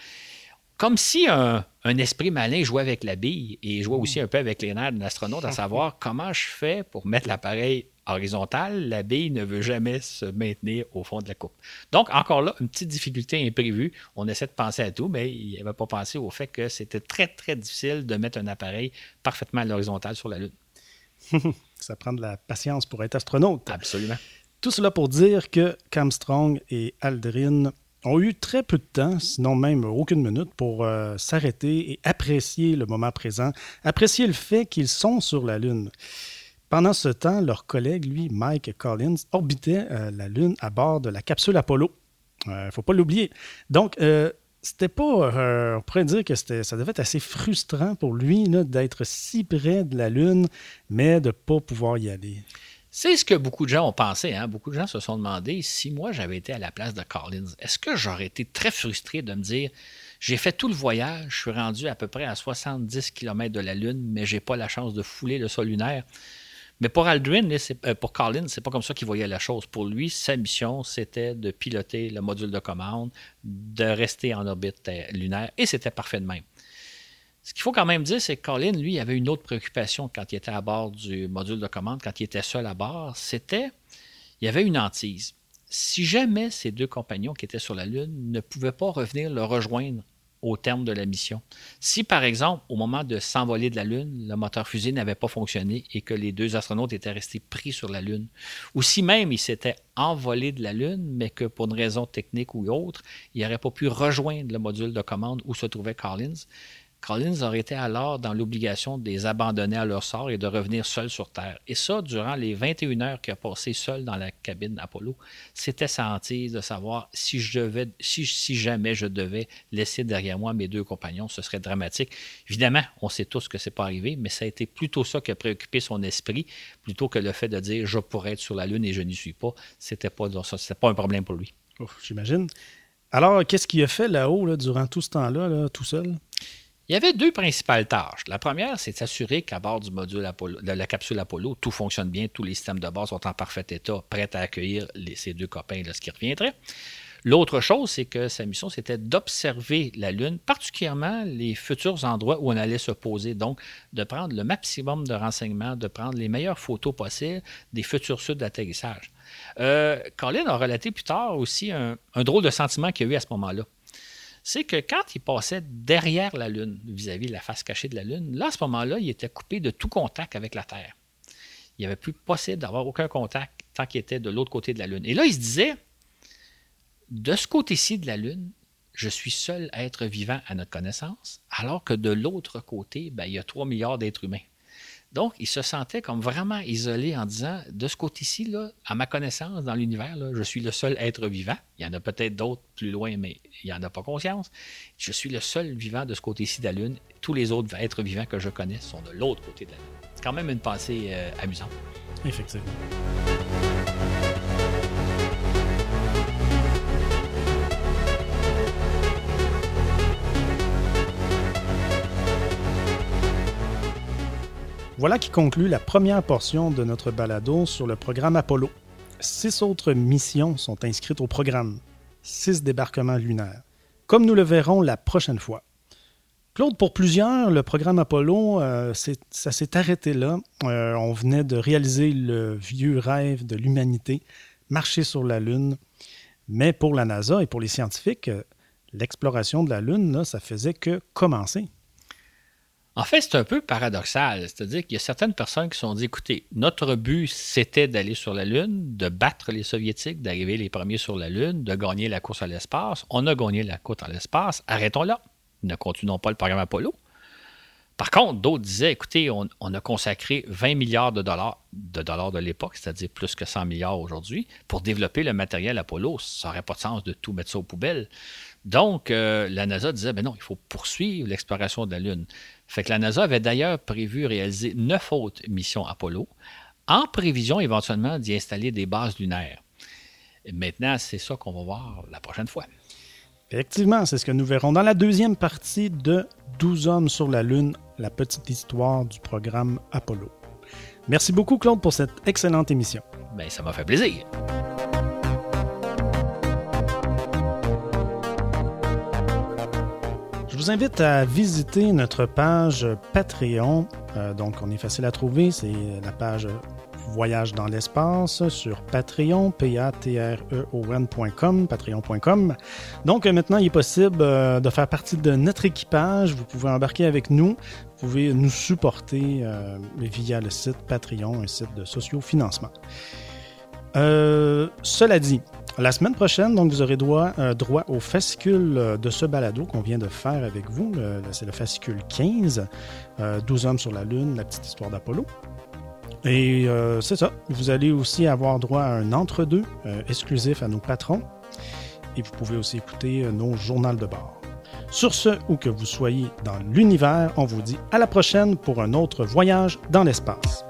comme si un, esprit malin jouait avec la bille et jouait aussi un peu avec les nerfs d'un astronaute, à savoir comment je fais pour mettre l'appareil horizontal, la bille ne veut jamais se maintenir au fond de la coupe. Donc, encore là, une petite difficulté imprévue. On essaie de penser à tout, mais il n'avait pas pensé au fait que c'était très, très difficile de mettre un appareil parfaitement à l'horizontale sur la Lune. [laughs] Ça prend de la patience pour être astronaute. Absolument. Tout cela pour dire que Camstrong et Aldrin ont eu très peu de temps, sinon même aucune minute, pour euh, s'arrêter et apprécier le moment présent, apprécier le fait qu'ils sont sur la Lune. Pendant ce temps, leur collègue, lui, Mike Collins, orbitait euh, la Lune à bord de la capsule Apollo. Il ne faut pas l'oublier. Donc, c'était pas. on pourrait dire que ça devait être assez frustrant pour lui d'être si près de la Lune, mais de ne pas pouvoir y aller. C'est ce que beaucoup de gens ont pensé. Hein? Beaucoup de gens se sont demandé si moi j'avais été à la place de Collins, est-ce que j'aurais été très frustré de me dire j'ai fait tout le voyage, je suis rendu à peu près à 70 km de la Lune, mais j'ai pas la chance de fouler le sol lunaire. Mais pour Aldrin, euh, pour Collins, c'est pas comme ça qu'il voyait la chose. Pour lui, sa mission, c'était de piloter le module de commande, de rester en orbite lunaire, et c'était parfait de même. Ce qu'il faut quand même dire, c'est que Colin, lui, avait une autre préoccupation quand il était à bord du module de commande, quand il était seul à bord, c'était, il y avait une hantise. Si jamais ces deux compagnons qui étaient sur la Lune ne pouvaient pas revenir le rejoindre au terme de la mission. Si, par exemple, au moment de s'envoler de la Lune, le moteur fusée n'avait pas fonctionné et que les deux astronautes étaient restés pris sur la Lune, ou si même ils s'étaient envolés de la Lune, mais que pour une raison technique ou autre, ils n'auraient pas pu rejoindre le module de commande où se trouvait Collins, Collins aurait été alors dans l'obligation de les abandonner à leur sort et de revenir seul sur Terre. Et ça, durant les 21 heures qu'il a passé seul dans la cabine Apollo, c'était sa hantise de savoir si, jamais je devais laisser derrière moi mes deux compagnons, ce serait dramatique. Évidemment, on sait tous que ce n'est pas arrivé, mais ça a été plutôt ça qui a préoccupé son esprit, plutôt que le fait de dire je pourrais être sur la Lune et je n'y suis pas. C'était pas, pas un problème pour lui. J'imagine. Alors, qu'est-ce qu'il a fait là-haut durant tout ce temps-là, là, tout seul? Il y avait deux principales tâches. La première, c'est de s'assurer qu'à bord du module de la capsule Apollo, tout fonctionne bien, tous les systèmes de base sont en parfait état, prêts à accueillir ces deux copains lorsqu'ils reviendraient. L'autre chose, c'est que sa mission, c'était d'observer la Lune, particulièrement les futurs endroits où on allait se poser. Donc, de prendre le maximum de renseignements, de prendre les meilleures photos possibles des futurs sites d'atterrissage. Euh, Colin a relaté plus tard aussi un drôle de sentiment qu'il y a eu à ce moment-là c'est que quand il passait derrière la Lune, vis-à-vis de la face cachée de la Lune, là, à ce moment-là, il était coupé de tout contact avec la Terre. Il n'y avait plus possible d'avoir aucun contact tant qu'il était de l'autre côté de la Lune. Et là, il se disait, de ce côté-ci de la Lune, je suis seul être vivant à notre connaissance, alors que de l'autre côté, ben, il y a 3 milliards d'êtres humains. Donc, il se sentait comme vraiment isolé en disant, de ce côté-ci, là, à ma connaissance, dans l'univers, je suis le seul être vivant. Il y en a peut-être d'autres plus loin, mais il n'y en a pas conscience. Je suis le seul vivant de ce côté-ci de la Lune. Tous les autres êtres vivants que je connais sont de l'autre côté de la Lune. C'est quand même une pensée euh, amusante. Effectivement. Voilà qui conclut la première portion de notre balado sur le programme Apollo. Six autres missions sont inscrites au programme. Six débarquements lunaires. Comme nous le verrons la prochaine fois. Claude, pour plusieurs, le programme Apollo, euh, ça s'est arrêté là. Euh, on venait de réaliser le vieux rêve de l'humanité, marcher sur la Lune. Mais pour la NASA et pour les scientifiques, euh, l'exploration de la Lune, ça faisait que commencer. En fait, c'est un peu paradoxal. C'est-à-dire qu'il y a certaines personnes qui se sont dit écoutez, notre but, c'était d'aller sur la Lune, de battre les Soviétiques, d'arriver les premiers sur la Lune, de gagner la course à l'espace. On a gagné la course à l'espace. Arrêtons là. Ne continuons pas le programme Apollo. Par contre, d'autres disaient écoutez, on, a consacré 20 milliards de dollars de dollars de l'époque, c'est-à-dire plus que 100 milliards aujourd'hui, pour développer le matériel Apollo. Ça n'aurait pas de sens de tout mettre ça aux poubelles. Donc, euh, la NASA disait, ben non, il faut poursuivre l'exploration de la Lune. Fait que la NASA avait d'ailleurs prévu réaliser neuf autres missions Apollo, en prévision éventuellement d'y installer des bases lunaires. maintenant, c'est ça qu'on va voir la prochaine fois. Effectivement, c'est ce que nous verrons dans la deuxième partie de 12 hommes sur la Lune, la petite histoire du programme Apollo. Merci beaucoup, Claude, pour cette excellente émission. Ben, ça m'a fait plaisir. Vous invite à visiter notre page Patreon. Euh, donc, on est facile à trouver. C'est la page Voyage dans l'espace sur Patreon, p a t r e o n.com, patreon.com. Donc, euh, maintenant, il est possible euh, de faire partie de notre équipage. Vous pouvez embarquer avec nous. Vous pouvez nous supporter via le site Patreon, un site de sociofinancement. Euh, cela dit, la semaine prochaine, donc, vous aurez droit, euh, au fascicule euh, de ce balado qu'on vient de faire avec vous. C'est le fascicule 15, 12 hommes sur la Lune, la petite histoire d'Apollo. Et c'est ça. Vous allez aussi avoir droit à un entre-deux exclusif à nos patrons. Et vous pouvez aussi écouter nos journaux de bord. Sur ce, où que vous soyez dans l'univers, on vous dit à la prochaine pour un autre voyage dans l'espace.